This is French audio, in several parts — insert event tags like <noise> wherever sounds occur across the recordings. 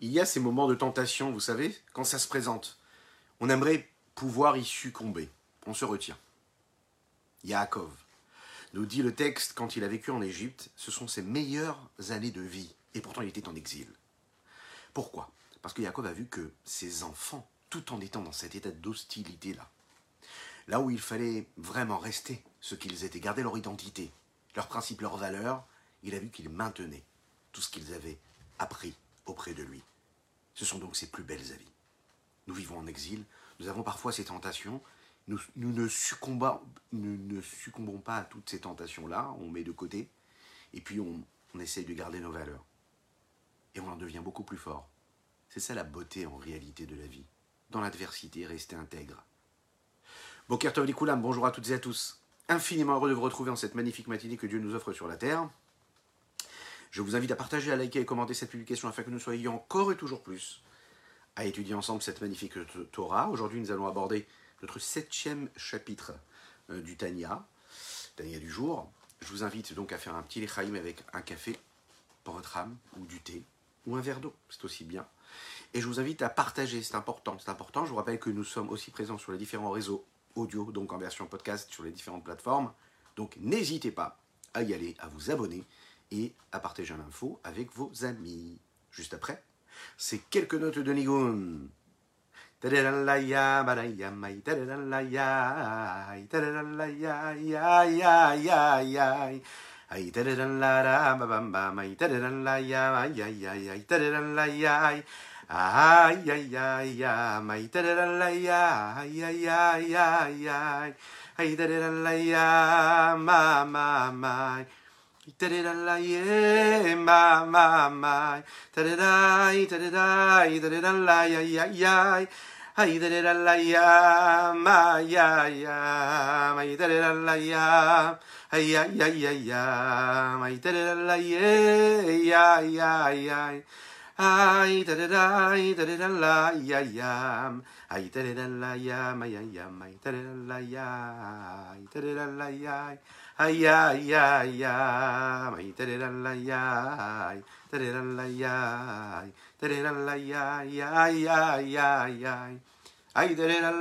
il y a ces moments de tentation, vous savez, quand ça se présente. On aimerait pouvoir y succomber. On se retient. Yaakov, nous dit le texte, quand il a vécu en Égypte, ce sont ses meilleures années de vie. Et pourtant, il était en exil. Pourquoi? Parce que Yaakov a vu que ses enfants, tout en étant dans cet état d'hostilité-là, là où il fallait vraiment rester ce qu'ils étaient, garder leur identité, leurs principes, leurs valeurs, il a vu qu'ils maintenaient tout ce qu'ils avaient appris auprès de lui. Ce sont donc ses plus belles avis. Nous vivons en exil, nous avons parfois ces tentations, nous, ne, succombons, nous ne succombons pas à toutes ces tentations-là, on met de côté, et puis on, essaye de garder nos valeurs. Et on en devient beaucoup plus fort. C'est ça la beauté en réalité de la vie. Dans l'adversité, rester intègre. Bokertov Koulam, bonjour à toutes et à tous. Infiniment heureux de vous retrouver en cette magnifique matinée que Dieu nous offre sur la terre. Je vous invite à partager, à liker et commenter cette publication afin que nous soyons encore et toujours plus à étudier ensemble cette magnifique Torah. Aujourd'hui, nous allons aborder notre septième chapitre euh, du Tanya, Tanya du jour. Je vous invite donc à faire un petit lechaim avec un café pour votre âme, ou du thé, ou un verre d'eau, c'est aussi bien. Et je vous invite à partager, c'est important, c'est important. Je vous rappelle que nous sommes aussi présents sur les différents réseaux audio, donc en version podcast sur les différentes plateformes. Donc n'hésitez pas à y aller, à vous abonner et à partager l'info avec vos amis. Juste après, c'est quelques notes de Nigun. Da da la, yam, ay, ay, yam, ay, da da da la, ya, ay, da da da la, ya, ay, ya, ya, ya, ay, da da da la, ya, ay, da da da la, ya, ay, da da da la, ya, ya, ya, ya, ya, ay, da ya ya ya ma ya tere la la ya tere Ay la ya tere la la ya ay, ya ya ay tere la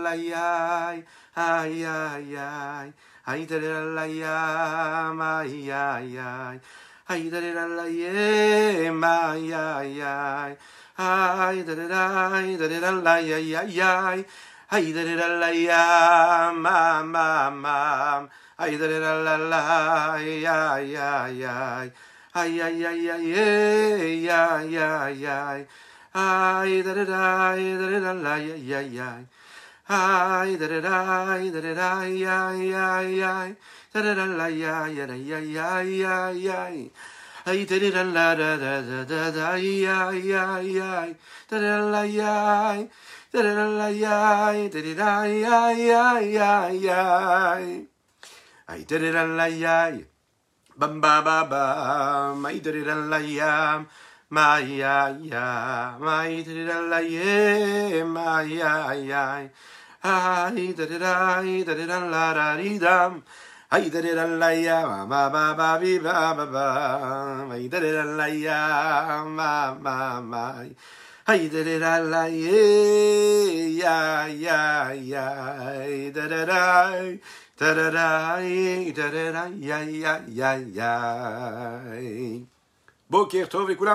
ay ya ay tere la la ay tere la la ye ma ay ay ya ay tere la la ya Ay da da la la ya ya ya. Ay ay ay ay ya ya ya. Ay da da ay da da la ya ya ya. Ay da da ay da da ya ya ya. da da da la ya ya da ya ya ya ya ay da da la da da da da da ya ya ya da da la ya da da la ya da da ya ya ya ya ay da da la ya bam ba ba ba mai da da la ya ma ya ya mai da la ye ma ya ya ay da da da da la da di dam Ay da da la ya ma ba ba bi ba ba ba. Ay da da la ya ma ma ma. Ay da da la ye ya ya ya. Da da da. Da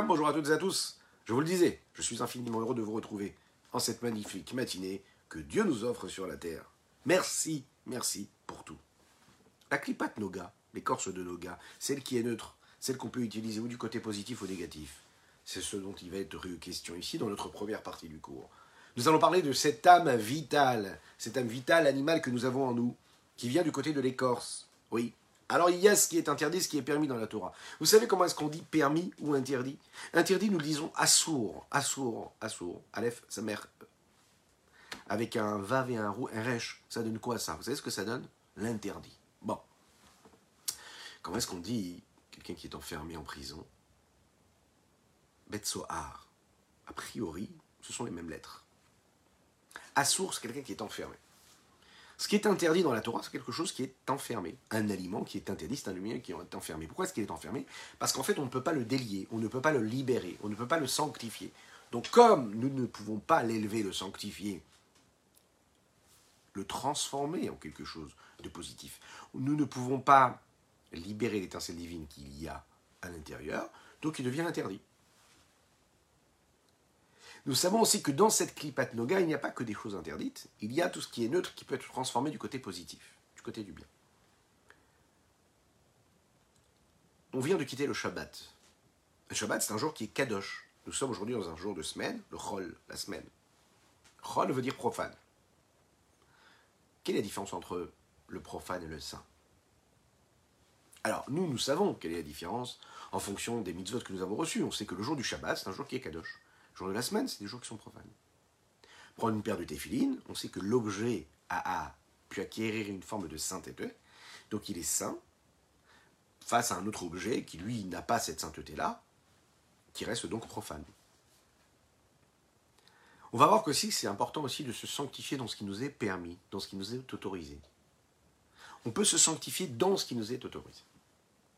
bonjour à toutes et à tous. Je vous le disais, je suis infiniment heureux de vous retrouver en cette magnifique matinée que Dieu nous offre sur la terre. Merci, merci pour tout. La clipate noga, l'écorce de noga, celle qui est neutre, celle qu'on peut utiliser ou du côté positif ou négatif. C'est ce dont il va être question ici dans notre première partie du cours. Nous allons parler de cette âme vitale, cette âme vitale animale que nous avons en nous, qui vient du côté de l'écorce. Oui. Alors il y a ce qui est interdit, ce qui est permis dans la Torah. Vous savez comment est-ce qu'on dit permis ou interdit? Interdit, nous disons assour, assour, assour. Aleph, sa mère. Avec un vav et un roux, un resh. Ça donne quoi ça? Vous savez ce que ça donne? L'interdit. Bon. Comment est-ce qu'on dit quelqu'un qui est enfermé en prison? Betsoar. A priori, ce sont les mêmes lettres. Assour, c'est quelqu'un qui est enfermé. Ce qui est interdit dans la Torah, c'est quelque chose qui est enfermé. Un aliment qui est interdit, c'est un aliment qui est enfermé. Pourquoi est-ce qu'il est enfermé? Parce qu'en fait, on ne peut pas le délier, on ne peut pas le libérer, on ne peut pas le sanctifier. Donc comme nous ne pouvons pas l'élever, le sanctifier, le transformer en quelque chose de positif, nous ne pouvons pas libérer l'étincelle divine qu'il y a à l'intérieur, donc il devient interdit. Nous savons aussi que dans cette klipat noga, il n'y a pas que des choses interdites, il y a tout ce qui est neutre qui peut être transformé du côté positif, du côté du bien. On vient de quitter le Shabbat. Le Shabbat, c'est un jour qui est kadosh. Nous sommes aujourd'hui dans un jour de semaine, le Chol, la semaine. Chol veut dire profane. Quelle est la différence entre le profane et le saint? Alors, nous, nous savons quelle est la différence en fonction des mitzvot que nous avons reçus. On sait que le jour du Shabbat, c'est un jour qui est kadosh. De la semaine, c'est des jours qui sont profanes. Prendre une paire de téphilines, on sait que l'objet a, pu acquérir une forme de sainteté, donc il est saint, face à un autre objet qui, lui, n'a pas cette sainteté-là, qui reste donc profane. On va voir que c'est important aussi de se sanctifier dans ce qui nous est permis, dans ce qui nous est autorisé. On peut se sanctifier dans ce qui nous est autorisé.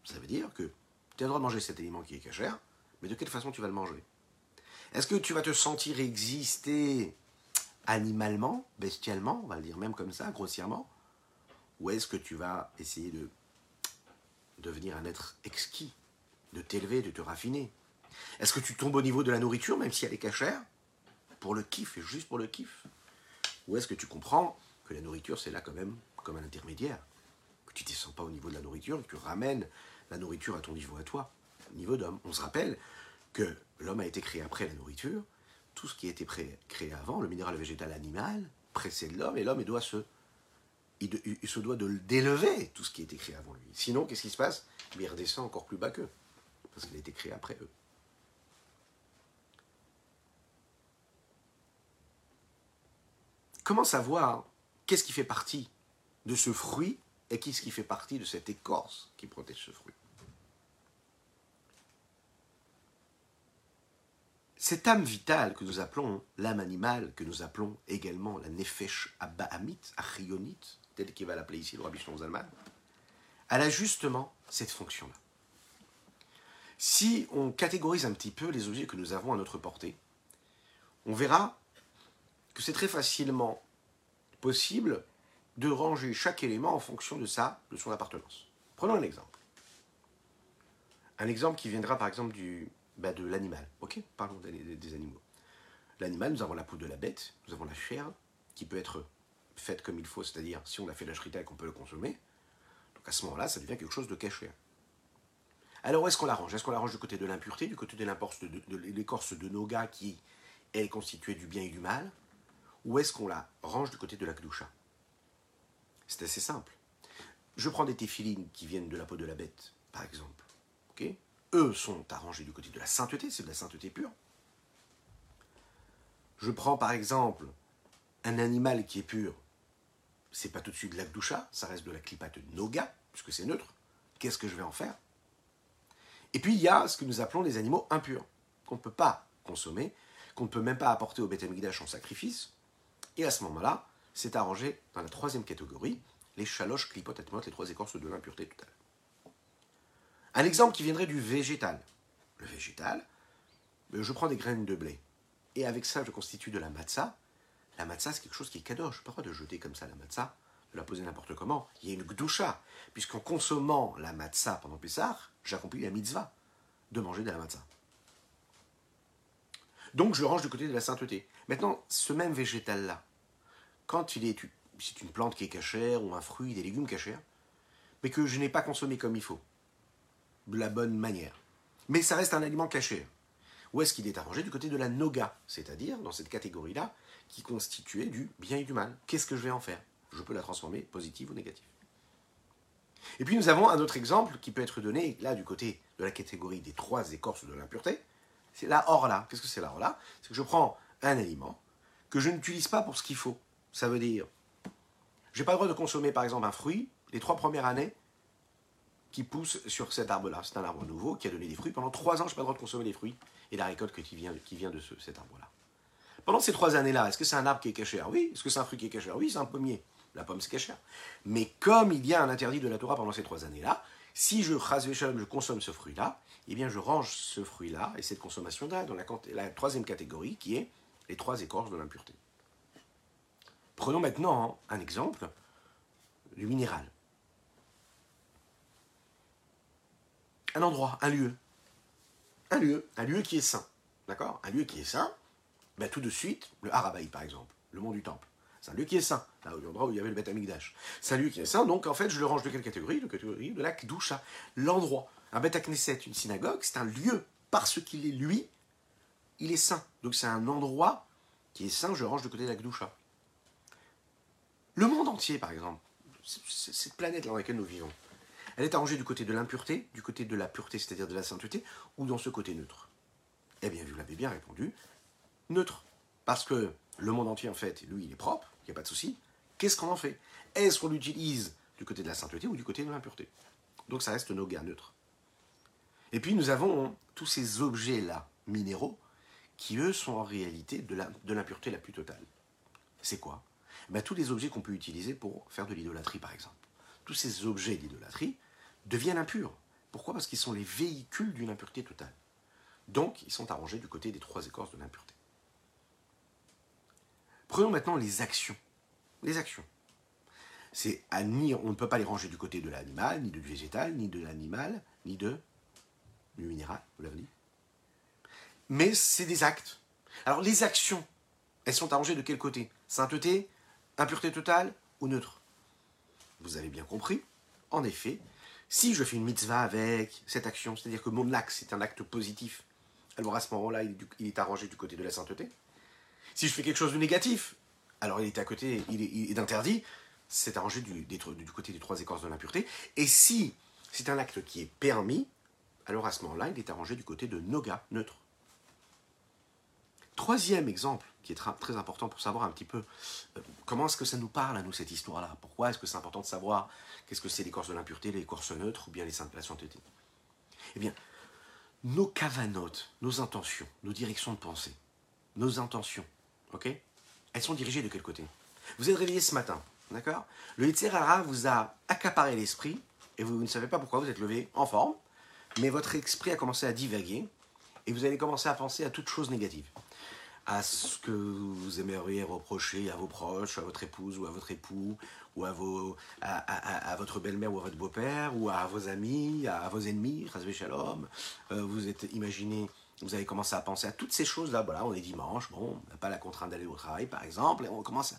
Ça veut dire que tu as le droit de manger cet aliment qui est cachère, mais de quelle façon tu vas le manger? Est-ce que tu vas te sentir exister animalement, bestialement, on va le dire même comme ça, grossièrement Ou est-ce que tu vas essayer de devenir un être exquis, de t'élever, de te raffiner? Est-ce que tu tombes au niveau de la nourriture, même si elle est cachère pour le kiff et juste pour le kiff? Ou est-ce que tu comprends que la nourriture, c'est là quand même comme un intermédiaire? Que tu ne te sens pas au niveau de la nourriture, que tu ramènes la nourriture à ton niveau à toi, au niveau d'homme. On se rappelle que l'homme a été créé après la nourriture, tout ce qui a été créé avant, le minéral végétal animal, précède l'homme, et l'homme doit se, il, doit d'élever tout ce qui a été créé avant lui. Sinon, qu'est-ce qui se passe? Il redescend encore plus bas qu'eux, parce qu'il a été créé après eux. comment savoir qu'est-ce qui fait partie de ce fruit et qu'est-ce qui fait partie de cette écorce qui protège ce fruit? Cette âme vitale que nous appelons l'âme animale, que nous appelons également la nefesh abahamit, achionit, tel qu'il va l'appeler ici le rabbi Zalman, elle a justement cette fonction-là. Si on catégorise un petit peu les objets que nous avons à notre portée, on verra que c'est très facilement possible de ranger chaque élément en fonction de ça, de son appartenance. Prenons un exemple. Un exemple qui viendra par exemple du, bah, de l'animal. Ok Parlons des, animaux. L'animal, nous avons la peau de la bête, nous avons la chair qui peut être faite comme il faut, c'est-à-dire si on a fait la shrita et qu'on peut le consommer. Donc à ce moment-là, ça devient quelque chose de caché. Alors où est-ce qu'on la range? Est-ce qu'on la range du côté de l'impureté, du côté de l'écorce de, de, de Noga qui est constituée du bien et du mal? Où est-ce qu'on la range du côté de la Kdusha C'est assez simple. Je prends des téphilines qui viennent de la peau de la bête, par exemple. ok? Eux sont arrangés du côté de la sainteté, c'est de la sainteté pure. Je prends par exemple un animal qui est pur, c'est pas tout de suite de la Kdusha, ça reste de la clipate noga, puisque c'est neutre. Qu'est-ce que je vais en faire? Et puis il y a ce que nous appelons les animaux impurs, qu'on ne peut pas consommer, qu'on ne peut même pas apporter au Beth en sacrifice, et à ce moment-là, c'est arrangé dans la troisième catégorie, les chaloches, clipotes, les trois écorces de l'impureté totale. Un exemple qui viendrait du végétal. Le végétal, euh, je prends des graines de blé. Et avec ça, je constitue de la matzah. La matzah, c'est quelque chose qui est kadosh. Je n'ai pas de jeter comme ça la matzah, de la poser n'importe comment. Il y a une gdusha. Puisqu'en consommant la matzah pendant Pessah, j'accomplis la mitzvah de manger de la matzah. Donc je range du côté de la sainteté. Maintenant, ce même végétal-là, quand il est, c'est une plante qui est cachère ou un fruit, des légumes cachers, mais que je n'ai pas consommé comme il faut, de la bonne manière, mais ça reste un aliment caché. Où est-ce qu'il est arrangé Du côté de la noga, c'est-à-dire dans cette catégorie-là, qui constituait du bien et du mal. Qu'est-ce que je vais en faire? Je peux la transformer positive ou négative. Et puis nous avons un autre exemple qui peut être donné, là, du côté de la catégorie des trois écorces de l'impureté. C'est la orla. Qu'est-ce que c'est la orla? C'est que je prends un aliment que je n'utilise pas pour ce qu'il faut. Ça veut dire, j'ai pas le droit de consommer par exemple un fruit les trois premières années qui pousse sur cet arbre-là. C'est un arbre nouveau qui a donné des fruits. Pendant trois ans, je n'ai pas le droit de consommer les fruits et la récolte qui vient, qui vient de cet arbre-là. Pendant ces trois années-là, est-ce que c'est un arbre qui est caché? Oui. Est-ce que c'est un fruit qui est caché? Oui, c'est un pommier. La pomme, c'est caché. Mais comme il y a un interdit de la Torah pendant ces trois années-là, Si je, je consomme ce fruit-là, eh bien je range ce fruit-là et cette consommation-là dans la, la troisième catégorie qui est les trois écorces de l'impureté. Prenons maintenant un exemple du minéral. Un endroit, un lieu. Un lieu, un lieu qui est saint. D'accord? Un lieu qui est saint, ben, tout de suite, le Harabaï par exemple, le mont du Temple. C'est un lieu qui est saint, là l'endroit où il y avait le Beth Amikdash. C'est un lieu qui est saint, donc en fait je le range de quelle catégorie? De catégorie de la Kdusha, l'endroit. Un Beth Knesset, une synagogue, c'est un lieu, parce qu'il est lui, il est saint. Donc c'est un endroit qui est saint, je range de côté de la Kdusha. Le monde entier, par exemple, cette planète dans laquelle nous vivons, elle est arrangée du côté de l'impureté, du côté de la pureté, c'est-à-dire de la sainteté, ou dans ce côté neutre Eh bien, vous l'avez bien répondu, neutre. Parce que le monde entier, en fait, lui, il est propre, il n'y a pas de souci. Qu'est-ce qu'on en fait? Est-ce qu'on l'utilise du côté de la sainteté ou du côté de l'impureté? Donc ça reste nos gars neutres. Et puis nous avons tous ces objets-là, minéraux, qui eux sont en réalité de l'impureté la, plus totale. C'est quoi? Ben, Tous les objets qu'on peut utiliser pour faire de l'idolâtrie, par exemple. Tous ces objets d'idolâtrie deviennent impurs. Pourquoi? Parce qu'ils sont les véhicules d'une impureté totale. Donc, ils sont arrangés du côté des trois écorces de l'impureté. Prenons maintenant les actions. Les actions. C'est à on ne peut pas les ranger du côté de l'animal, ni du végétal, ni de l'animal, ni de du minéral, vous l'avez dit. Mais c'est des actes. Alors les actions, elles sont arrangées de quel côté? Sainteté, impureté totale ou neutre? Vous avez bien compris. En effet, si je fais une mitzvah avec cette action, c'est-à-dire que mon acte c'est un acte positif, alors à ce moment-là, il est arrangé du côté de la sainteté. Si je fais quelque chose de négatif, alors il est à côté, il est, interdit, c'est arrangé du, du, côté des trois écorces de l'impureté. Et si c'est un acte qui est permis, alors à ce moment-là, il est arrangé du côté de Noga, neutre. Troisième exemple, qui est très important pour savoir un petit peu euh, comment est-ce que ça nous parle à nous cette histoire-là? Pourquoi est-ce que c'est important de savoir qu'est-ce que c'est l'écorce de l'impureté, l'écorce neutre ou bien les la sainteté Eh bien, nos cavanotes, nos intentions, nos directions de pensée, nos intentions, Ok? Elles sont dirigées de quel côté? Vous êtes réveillé ce matin, d'accord? Le Yitzhara vous a accaparé l'esprit et vous ne savez pas pourquoi vous êtes levé en forme, mais votre esprit a commencé à divaguer et vous allez commencer à penser à toutes choses négatives. À ce que vous aimeriez reprocher à vos proches, à votre épouse ou à votre époux, ou à, vos, à, votre belle-mère ou à votre beau-père, ou à vos amis, à vos ennemis, Shalom. Euh, vous êtes imaginé vous avez commencé à penser à toutes ces choses-là. Voilà, on est dimanche, bon, on n'a pas la contrainte d'aller au travail, par exemple, et on commence à.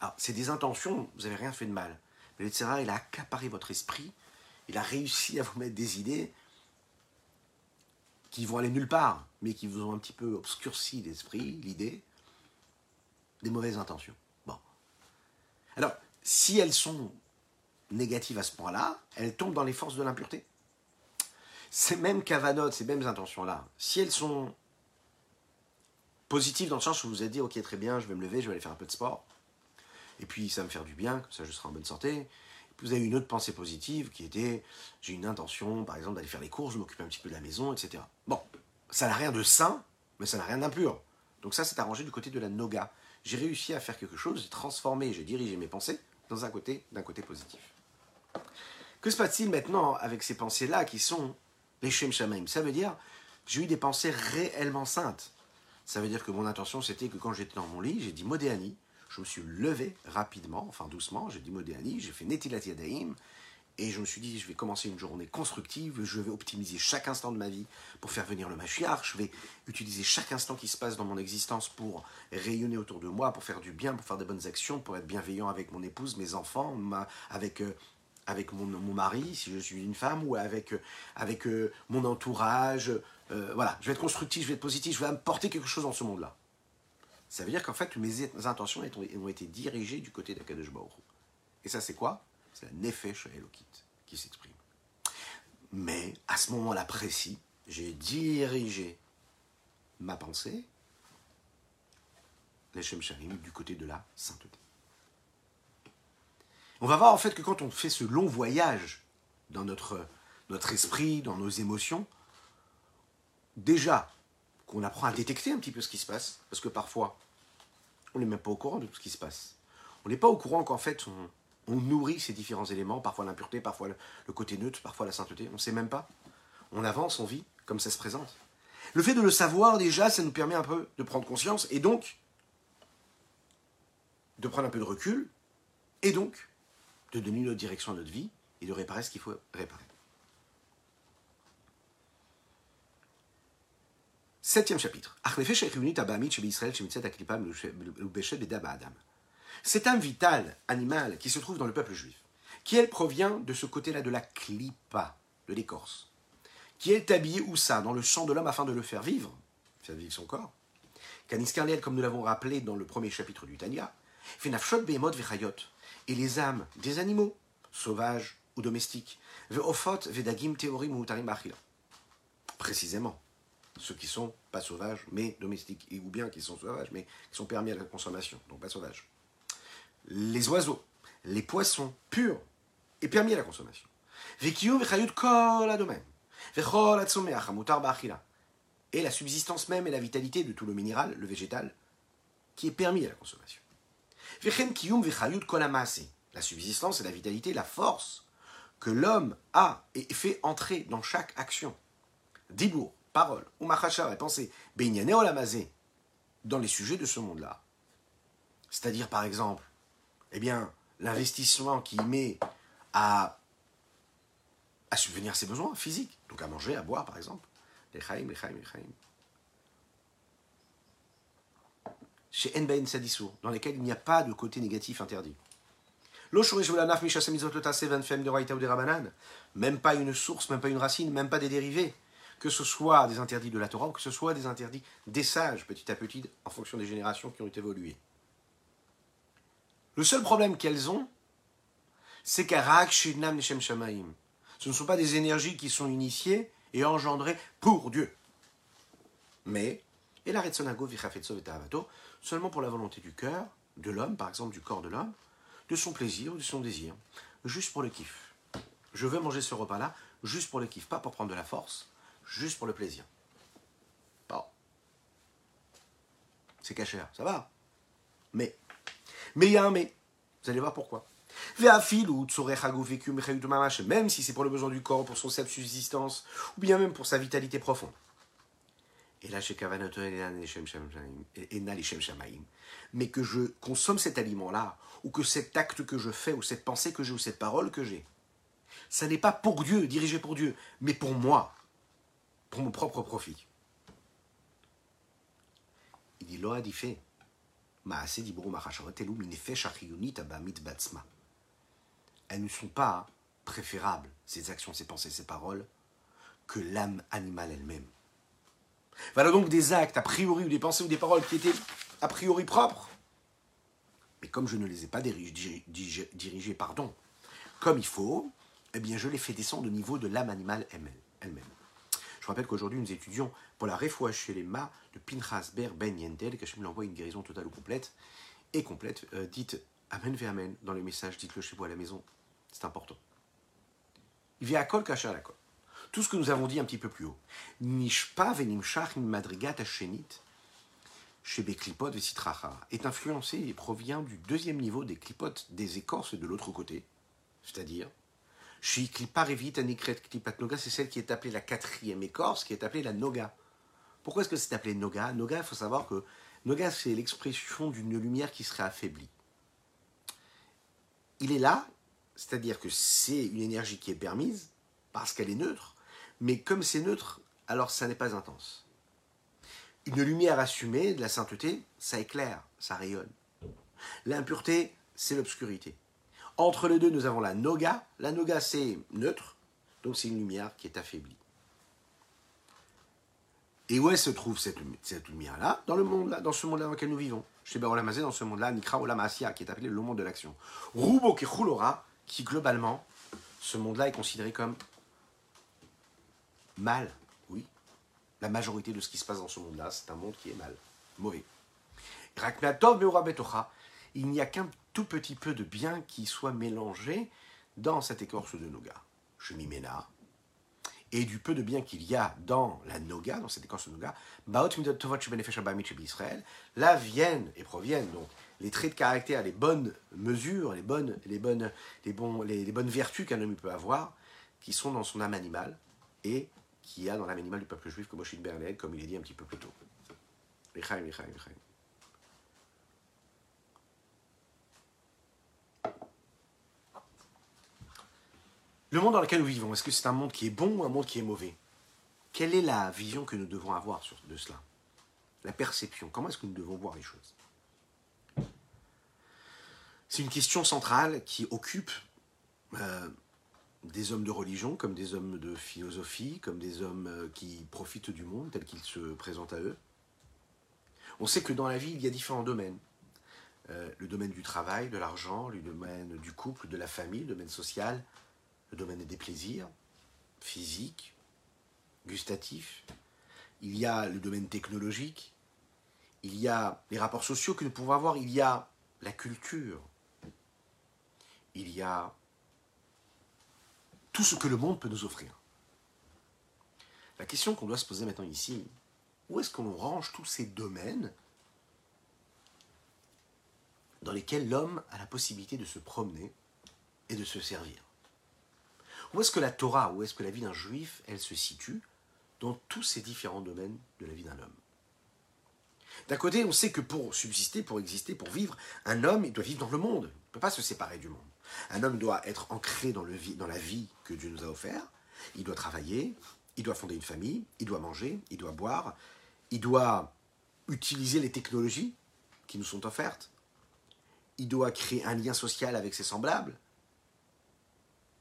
Alors, c'est des intentions, vous n'avez rien fait de mal. Mais le Tsara, il a accaparé votre esprit, il a réussi à vous mettre des idées qui vont aller nulle part, mais qui vous ont un petit peu obscurci l'esprit, l'idée, des mauvaises intentions. Bon. Alors, si elles sont négatives à ce point-là, elles tombent dans les forces de l'impureté ces mêmes cavanotes, ces mêmes intentions-là, si elles sont positives dans le sens où vous vous êtes dit, ok, très bien, je vais me lever, je vais aller faire un peu de sport, et puis ça va me faire du bien, comme ça je serai en bonne santé. Vous avez une autre pensée positive qui était, j'ai une intention, par exemple, d'aller faire les courses, de m'occuper un petit peu de la maison, etc. Bon, ça n'a rien de sain, mais ça n'a rien d'impur. Donc ça, c'est arrangé du côté de la noga. J'ai réussi à faire quelque chose, j'ai transformé, j'ai dirigé mes pensées dans un côté, d'un côté positif. Que se passe-t-il maintenant avec ces pensées-là qui sont les Shem Shamaim? Ça veut dire j'ai eu des pensées réellement saintes. Ça veut dire que mon intention, c'était que quand j'étais dans mon lit, j'ai dit Modéani. Je me suis levé rapidement, enfin doucement, j'ai dit Modéani, j'ai fait Netilat Yadaim, et je me suis dit, je vais commencer une journée constructive, je vais optimiser chaque instant de ma vie pour faire venir le Mashiach, je vais utiliser chaque instant qui se passe dans mon existence pour rayonner autour de moi, pour faire du bien, pour faire des bonnes actions, pour être bienveillant avec mon épouse, mes enfants, avec euh, avec mon, mari, si je suis une femme, ou avec, euh, avec euh, mon entourage. Voilà, je vais être constructif, je vais être positif, je vais apporter quelque chose dans ce monde-là. Ça veut dire qu'en fait, mes intentions ont été dirigées du côté d'Akadosh Baruch Et ça, c'est quoi? C'est la Nefesh Elokit qui s'exprime. Mais à ce moment-là précis, j'ai dirigé ma pensée, les Shem du côté de la sainteté. On va voir en fait que quand on fait ce long voyage dans notre, notre esprit, dans nos émotions, déjà qu'on apprend à détecter un petit peu ce qui se passe, parce que parfois, on n'est même pas au courant de tout ce qui se passe. On n'est pas au courant qu'en fait, On nourrit ces différents éléments, parfois l'impureté, parfois le, côté neutre, parfois la sainteté, on ne sait même pas. On avance, on vit, comme ça se présente. Le fait de le savoir déjà, ça nous permet un peu de prendre conscience et donc de prendre un peu de recul et donc de donner notre direction à notre vie et de réparer ce qu'il faut réparer. Septième chapitre. Cet âme vitale, animal, qui se trouve dans le peuple juif, qui elle provient de ce côté-là de la clipa, de l'écorce, qui est habillé où ça? Dans le sang de l'homme afin de le faire vivre, faire vivre son corps. Kaniskarliel, comme nous l'avons rappelé dans le premier chapitre du Tanya, et les âmes des animaux, sauvages ou domestiques. Précisément, ceux qui sont pas sauvages mais domestiques, ou bien qui sont sauvages mais qui sont permis à la consommation, donc pas sauvages. Les oiseaux, les poissons purs et permis à la consommation. Et la subsistance même et la vitalité de tout le minéral, le végétal, qui est permis à la consommation. La subsistance et la vitalité, la force que l'homme a et fait entrer dans chaque action. Dibour, parole, ou machachar et pensée, beignane olamazé, dans les sujets de ce monde-là. C'est-à-dire, par exemple, eh bien, l'investissement qu'il met à, à subvenir ses besoins physiques, donc à manger, à boire, par exemple. Les chaim, les chaim, les chaim. Chez Enbain Sadissour, dans lesquels il n'y a pas de côté négatif interdit. Même pas une source, même pas une racine, même pas des dérivés. Que ce soit des interdits de la Torah ou que ce soit des interdits des sages, petit à petit, en fonction des générations qui ont évolué. Le seul problème qu'elles ont, c'est qu'Arak Shinam Neshem Shamaim. Ce ne sont pas des énergies qui sont initiées et engendrées pour Dieu. Mais, et la Retsonago seulement pour la volonté du cœur, de l'homme, par exemple du corps de l'homme, de son plaisir ou de son désir, juste pour le kiff. Je veux manger ce repas-là juste pour le kiff, pas pour prendre de la force, juste pour le plaisir. Bon. C'est cachère, ça va. Mais, mais il y a un mais. Vous allez voir pourquoi. Même si c'est pour le besoin du corps, pour son self-subsistance, ou bien même pour sa vitalité profonde. Et là, chez mais que je consomme cet aliment-là, ou que cet acte que je fais, ou cette pensée que j'ai, ou cette parole que j'ai, ça n'est pas pour Dieu, dirigé pour Dieu, mais pour moi, pour mon propre profit. Il dit Loa dit fait. Elles ne sont pas préférables, ces actions, ces pensées, ces paroles, que l'âme animale elle-même. Voilà donc des actes a priori ou des pensées ou des paroles qui étaient a priori propres. Mais comme je ne les ai pas dirigés, dirigés pardon, comme il faut, eh bien je les fais descendre au niveau de l'âme animale elle-même. Rappelle qu'aujourd'hui nous étudions pour la réfoua chez les mâts de Pinchas Ber Ben Yendel, que je me l'envoie une guérison totale ou complète, et complète, euh, dites Amen ve Amen dans les messages, dites-le chez vous à la maison, c'est important. Il vient à kol kacha la kol. Tout ce que nous avons dit un petit peu plus haut. Nishpa venimshach madrigat ashenit chez Beklipot Vesitracha est influencé et provient du deuxième niveau des clipotes des écorces de l'autre côté, c'est-à-dire chez Kliparevit Klipat Noga, c'est celle qui est appelée la quatrième écorce, qui est appelée la Noga. Pourquoi est-ce que c'est appelé Noga? Noga, il faut savoir que Noga, c'est l'expression d'une lumière qui serait affaiblie. Il est là, c'est-à-dire que c'est une énergie qui est permise, parce qu'elle est neutre, mais comme c'est neutre, alors ça n'est pas intense. Une lumière assumée de la sainteté, ça éclaire, ça rayonne. L'impureté, c'est l'obscurité. Entre les deux, nous avons la noga. La noga, c'est neutre, donc c'est une lumière qui est affaiblie. Et où elle se trouve cette, lumière-là? Dans le monde là, dans ce monde-là dans lequel nous vivons. Chez Barolamazé, dans ce monde-là, Nikra Olamasia, qui est appelé le monde de l'action. Rubo Kechulora, qui globalement, ce monde-là est considéré comme mal. Oui. La majorité de ce qui se passe dans ce monde-là, c'est un monde qui est mal, mauvais. Il n'y a qu'un tout petit peu de bien qui soit mélangé dans cette écorce de Noga. Shemimena, et du peu de bien qu'il y a dans la Noga, dans cette écorce de Noga, là viennent et proviennent donc les traits de caractère, les bonnes mesures, les bonnes, les bonnes, les bons, les, bonnes vertus qu'un homme peut avoir, qui sont dans son âme animale et qu'il y a dans l'âme animale du peuple juif, comme Moshe Bernel, comme il est dit un petit peu plus tôt. Lechaim, lechaim, lechaim. Le monde dans lequel nous vivons, est-ce que c'est un monde qui est bon ou un monde qui est mauvais? Quelle est la vision que nous devons avoir de cela? La perception. Comment est-ce que nous devons voir les choses? C'est une question centrale qui occupe euh, des hommes de religion, comme des hommes de philosophie, comme des hommes euh, qui profitent du monde tel qu'il se présente à eux. On sait que dans la vie, il y a différents domaines. Euh, le domaine du travail, de l'argent, le domaine du couple, de la famille, le domaine social, le domaine des plaisirs physiques, gustatifs. Il y a le domaine technologique. Il y a les rapports sociaux que nous pouvons avoir. Il y a la culture. Il y a tout ce que le monde peut nous offrir. La question qu'on doit se poser maintenant ici, où est-ce qu'on range tous ces domaines dans lesquels l'homme a la possibilité de se promener et de se servir? Où est-ce que la Torah, où est-ce que la vie d'un juif, elle se situe dans tous ces différents domaines de la vie d'un homme? D'un côté, on sait que pour subsister, pour exister, pour vivre, un homme, il doit vivre dans le monde. Il ne peut pas se séparer du monde. Un homme doit être ancré dans, dans la vie que Dieu nous a offerte. Il doit travailler, il doit fonder une famille, il doit manger, il doit boire, il doit utiliser les technologies qui nous sont offertes. Il doit créer un lien social avec ses semblables.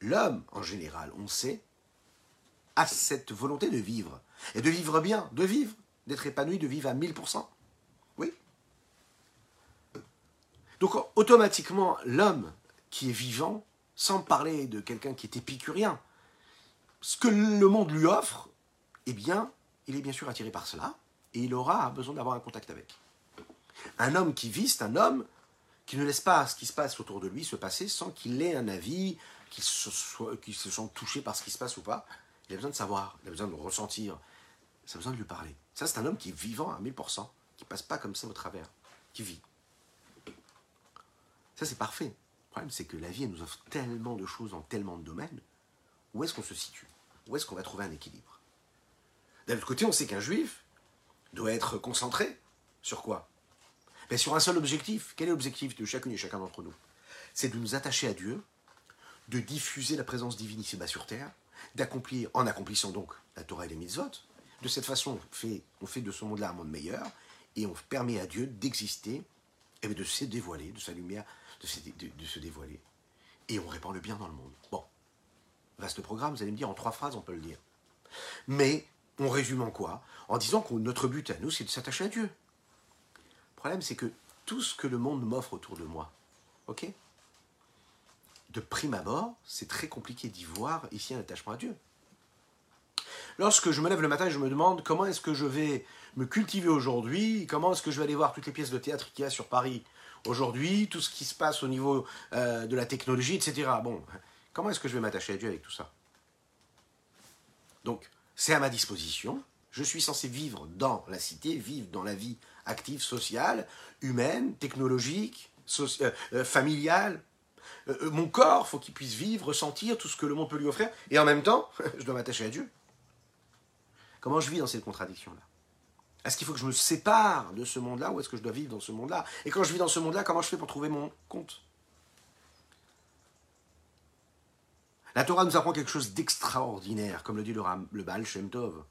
L'homme, en général, on sait, a cette volonté de vivre. Et de vivre bien, de vivre, d'être épanoui, de vivre à 1000%. Oui. Donc automatiquement, l'homme qui est vivant, sans parler de quelqu'un qui est épicurien, ce que le monde lui offre, eh bien, il est bien sûr attiré par cela, et il aura besoin d'avoir un contact avec. Un homme qui vit, c'est un homme qui ne laisse pas ce qui se passe autour de lui se passer sans qu'il ait un avis, qu'il se, qu'il se sente touché par ce qui se passe ou pas. Il a besoin de savoir, il a besoin de ressentir, il a besoin de lui parler. Ça, c'est un homme qui est vivant à 1000%, qui passe pas comme ça au travers, qui vit. Ça, c'est parfait. Le problème, c'est que la vie, elle nous offre tellement de choses dans tellement de domaines. Où est-ce qu'on se situe? Où est-ce qu'on va trouver un équilibre? D'un autre côté, on sait qu'un juif doit être concentré sur quoi? Mais Sur un seul objectif. Quel est l'objectif de chacune et chacun d'entre nous? C'est de nous attacher à Dieu, de diffuser la présence divine ici-bas sur terre, d'accomplir, en accomplissant donc la Torah et les mitzvot. De cette façon, on fait, de ce monde-là un monde meilleur et on permet à Dieu d'exister et de se dévoiler, de sa lumière, de se, de, de se dévoiler. Et on répand le bien dans le monde. Bon, vaste programme, vous allez me dire, en trois phrases, on peut le dire. Mais on résume en quoi? En disant que notre but à nous, c'est de s'attacher à Dieu. Le problème, c'est que tout ce que le monde m'offre autour de moi, ok? De prime abord, c'est très compliqué d'y voir ici un attachement à Dieu. Lorsque je me lève le matin et je me demande comment est-ce que je vais me cultiver aujourd'hui, comment est-ce que je vais aller voir toutes les pièces de théâtre qu'il y a sur Paris aujourd'hui, tout ce qui se passe au niveau euh, de la technologie, etc. Bon, comment est-ce que je vais m'attacher à Dieu avec tout ça? Donc, c'est à ma disposition. Je suis censé vivre dans la cité, vivre dans la vie active, sociale, humaine, technologique, euh, euh, familiale. Euh, mon corps, faut qu'il puisse vivre, ressentir tout ce que le monde peut lui offrir, et en même temps, <laughs> je dois m'attacher à Dieu. Comment je vis dans cette contradiction-là? Est-ce qu'il faut que je me sépare de ce monde-là, ou est-ce que je dois vivre dans ce monde-là? Et quand je vis dans ce monde-là, comment je fais pour trouver mon compte? La Torah nous apprend quelque chose d'extraordinaire, comme le dit le, le Baal Shem Tov.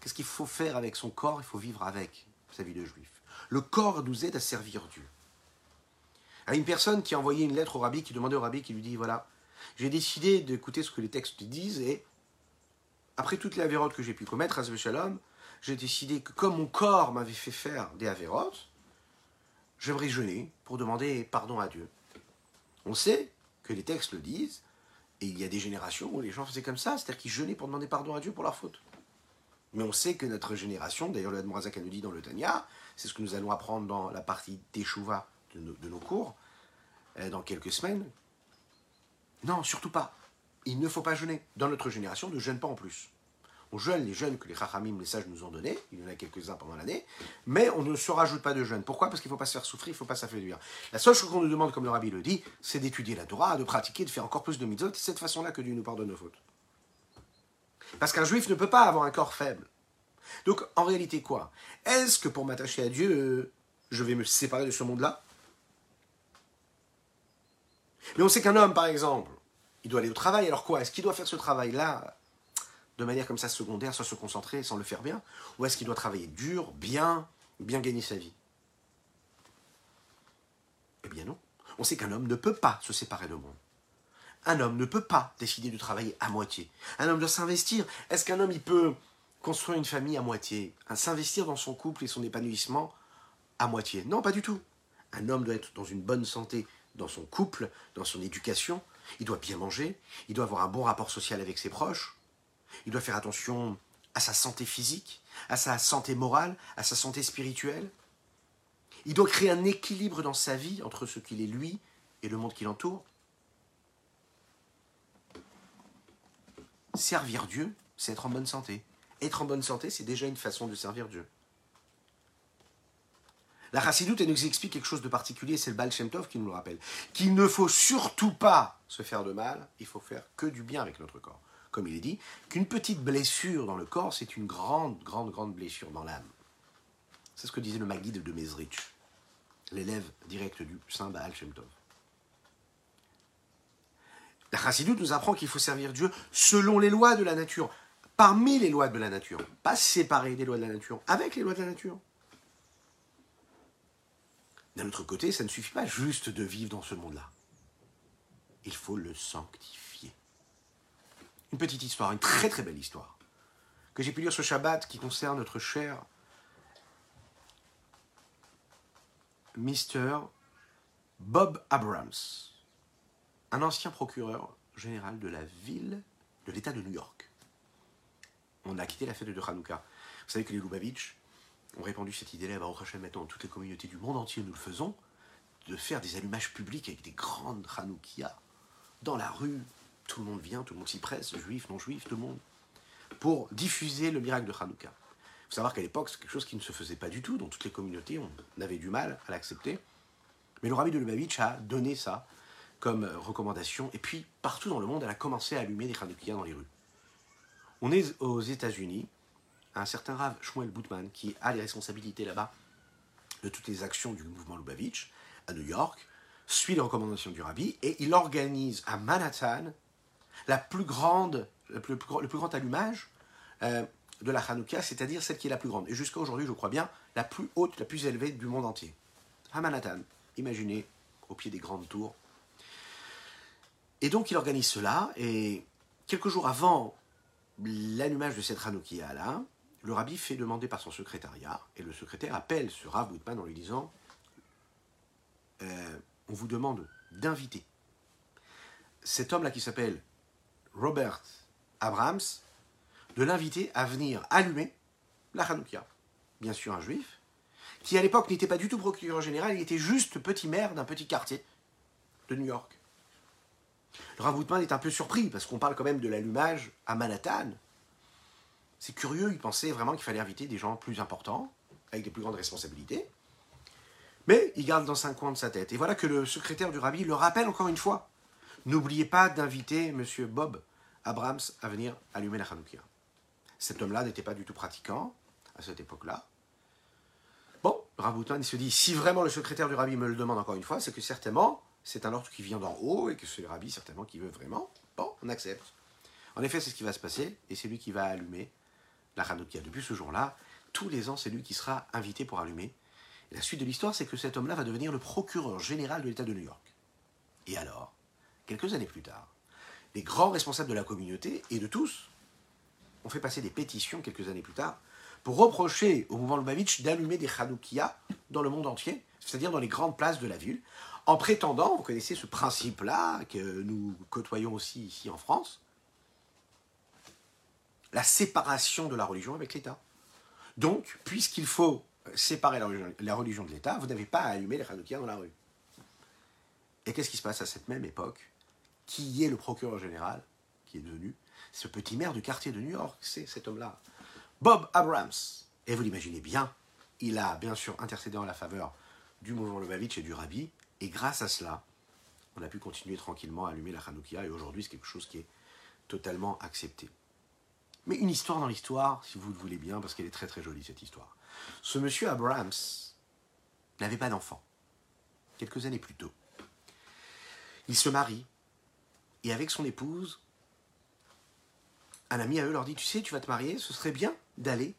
Qu'est-ce qu'il faut faire avec son corps? Il faut vivre avec sa vie de juif. Le corps nous aide à servir Dieu. À une personne qui a envoyé une lettre au rabbi, qui demandait au rabbi, qui lui dit voilà, j'ai décidé d'écouter ce que les textes disent et après toutes les avérotes que j'ai pu commettre à Shalom, j'ai décidé que comme mon corps m'avait fait faire des avérotes, j'aimerais jeûner pour demander pardon à Dieu. On sait que les textes le disent, et il y a des générations où les gens faisaient comme ça, c'est-à-dire qu'ils jeûnaient pour demander pardon à Dieu pour leurs fautes. Mais on sait que notre génération, d'ailleurs le Admorazak nous dit dans le Tanya, c'est ce que nous allons apprendre dans la partie Teshuvah de nos, cours, euh, dans quelques semaines. Non, surtout pas. Il ne faut pas jeûner. Dans notre génération, ne jeûne pas en plus. On jeûne les jeûnes que les Chachamim, les sages nous ont donnés, il y en a quelques-uns pendant l'année, mais on ne se rajoute pas de jeûne. Pourquoi? Parce qu'il ne faut pas se faire souffrir, il ne faut pas s'affaiblir. La seule chose qu'on nous demande, comme le rabbi le dit, c'est d'étudier la Torah, de pratiquer, de faire encore plus de mitzvot, c'est cette façon-là que Dieu nous pardonne nos fautes. Parce qu'un juif ne peut pas avoir un corps faible. Donc, en réalité, quoi? Est-ce que pour m'attacher à Dieu, euh, je vais me séparer de ce monde-là? Mais on sait qu'un homme, par exemple, il doit aller au travail, alors quoi Est-ce qu'il doit faire ce travail-là de manière comme ça secondaire, sans se concentrer, sans le faire bien? Ou est-ce qu'il doit travailler dur, bien, bien gagner sa vie? Eh bien non. On sait qu'un homme ne peut pas se séparer de monde. Un homme ne peut pas décider de travailler à moitié. Un homme doit s'investir. Est-ce qu'un homme, il peut construire une famille à moitié? S'investir dans son couple et son épanouissement à moitié? Non, pas du tout. Un homme doit être dans une bonne santé dans son couple, dans son éducation. Il doit bien manger. Il doit avoir un bon rapport social avec ses proches. Il doit faire attention à sa santé physique, à sa santé morale, à sa santé spirituelle. Il doit créer un équilibre dans sa vie entre ce qu'il est lui et le monde qui l'entoure. Servir Dieu, c'est être en bonne santé. Être en bonne santé, c'est déjà une façon de servir Dieu. La Chassidoute, elle nous explique quelque chose de particulier, c'est le Baal qui nous le rappelle. Qu'il ne faut surtout pas se faire de mal, il faut faire que du bien avec notre corps comme il est dit, qu'une petite blessure dans le corps, c'est une grande, grande, grande blessure dans l'âme. C'est ce que disait le Maguide de Mezrich, l'élève direct du Saint Baal. La Chassidut nous apprend qu'il faut servir Dieu selon les lois de la nature, parmi les lois de la nature, pas séparé des lois de la nature, avec les lois de la nature. D'un autre côté, ça ne suffit pas juste de vivre dans ce monde-là. Il faut le sanctifier une petite histoire, une très très belle histoire, que j'ai pu lire ce Shabbat qui concerne notre cher Mr. Bob Abrams, un ancien procureur général de la ville de l'État de New York. On a quitté la fête de Hanouka. Vous savez que les Lubavitch ont répandu cette idée-là, bah, au maintenant, dans toutes les communautés du monde entier, nous le faisons, de faire des allumages publics avec des grandes Hanoukias dans la rue, tout le monde vient, tout le monde s'y presse, juifs, non-juifs, tout le monde, pour diffuser le miracle de Hanouka. Il faut savoir qu'à l'époque, c'est quelque chose qui ne se faisait pas du tout, dans toutes les communautés, on avait du mal à l'accepter. Mais le rabbi de Lubavitch a donné ça comme recommandation, et puis partout dans le monde, elle a commencé à allumer des Hanoukias dans les rues. On est aux États-Unis, un certain Rav Shmuel Boutman, qui a les responsabilités là-bas de toutes les actions du mouvement Lubavitch, à New York, suit les recommandations du rabbi, et il organise à Manhattan la plus grande, le plus, grand allumage euh, de la Hanouka, c'est-à-dire celle qui est la plus grande. Et jusqu'à aujourd'hui, je crois bien, la plus haute, la plus élevée du monde entier. À Manhattan, imaginez, au pied des grandes tours. Et donc il organise cela, et quelques jours avant l'allumage de cette Hanoukia-là, le rabbi fait demander par son secrétariat, et le secrétaire appelle ce Rav Boutman en lui disant euh, On vous demande d'inviter cet homme-là qui s'appelle Robert Abrams de l'inviter à venir allumer la Hanoukia. Bien sûr, un juif, qui à l'époque n'était pas du tout procureur général, il était juste petit maire d'un petit quartier de New York. Le Rav est un peu surpris parce qu'on parle quand même de l'allumage à Manhattan. C'est curieux, il pensait vraiment qu'il fallait inviter des gens plus importants, avec des plus grandes responsabilités. Mais il garde dans un coin de sa tête. Et voilà que le secrétaire du rabbi le rappelle encore une fois. N'oubliez pas d'inviter M. Bob Abrams à venir allumer la Hanoukia. Cet homme-là n'était pas du tout pratiquant à cette époque-là. Bon, Raboutman, il se dit, si vraiment le secrétaire du rabbi me le demande encore une fois, c'est que certainement, c'est un ordre qui vient d'en haut et que c'est le rabbi certainement qui veut vraiment. Bon, on accepte. En effet, c'est ce qui va se passer et c'est lui qui va allumer la Hanoukia. Depuis ce jour-là, tous les ans, c'est lui qui sera invité pour allumer. La suite de l'histoire, c'est que cet homme-là va devenir le procureur général de l'État de New York. Et alors quelques années plus tard, les grands responsables de la communauté et de tous ont fait passer des pétitions quelques années plus tard pour reprocher au mouvement Lubavitch d'allumer des Hanoukia dans le monde entier, c'est-à-dire dans les grandes places de la ville, en prétendant, vous connaissez ce principe-là que nous côtoyons aussi ici en France, la séparation de la religion avec l'État. Donc, puisqu'il faut séparer la religion, de l'État, vous n'avez pas à allumer les Hanoukia dans la rue. Et qu'est-ce qui se passe à cette même époque qui est le procureur général, qui est devenu, ce petit maire du quartier de New York, c'est cet homme-là, Bob Abrams. Et vous l'imaginez bien, il a bien sûr intercédé en la faveur du mouvement Lubavitch et du Rabbi, et grâce à cela, on a pu continuer tranquillement à allumer la Hanoukia, et aujourd'hui c'est quelque chose qui est totalement accepté. Mais une histoire dans l'histoire, si vous le voulez bien, parce qu'elle est très très jolie cette histoire. Ce monsieur Abrams n'avait pas d'enfant, quelques années plus tôt. Il se marie, et avec son épouse, un ami à eux leur dit, tu sais, tu vas te marier, ce serait bien d'aller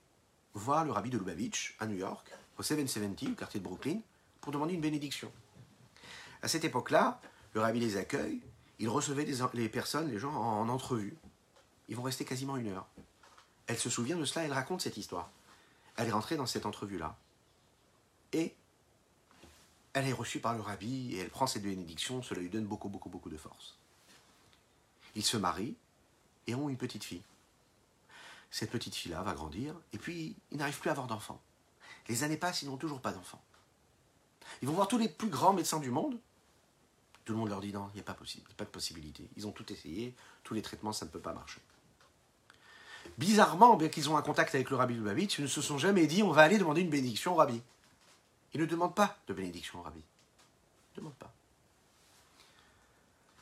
voir le rabbi de Lubavitch à New York, au 770, au quartier de Brooklyn, pour demander une bénédiction. À cette époque-là, le rabbi les accueille, il recevait les personnes, les gens en entrevue. Ils vont rester quasiment une heure. Elle se souvient de cela, elle raconte cette histoire. Elle est rentrée dans cette entrevue-là. Et elle est reçue par le rabbi et elle prend cette bénédiction, cela lui donne beaucoup, beaucoup, beaucoup de force. Ils se marient et ont une petite fille. Cette petite fille-là va grandir et puis ils n'arrivent plus à avoir d'enfants. Les années passent, ils n'ont toujours pas d'enfants. Ils vont voir tous les plus grands médecins du monde. Tout le monde leur dit non, il n'y a pas, possible, pas de possibilité. Ils ont tout essayé, tous les traitements, ça ne peut pas marcher. Bizarrement, bien qu'ils ont un contact avec le rabbi Lubavitch, ils ne se sont jamais dit on va aller demander une bénédiction au rabbi. Ils ne demandent pas de bénédiction au rabbi. Ils ne demandent pas.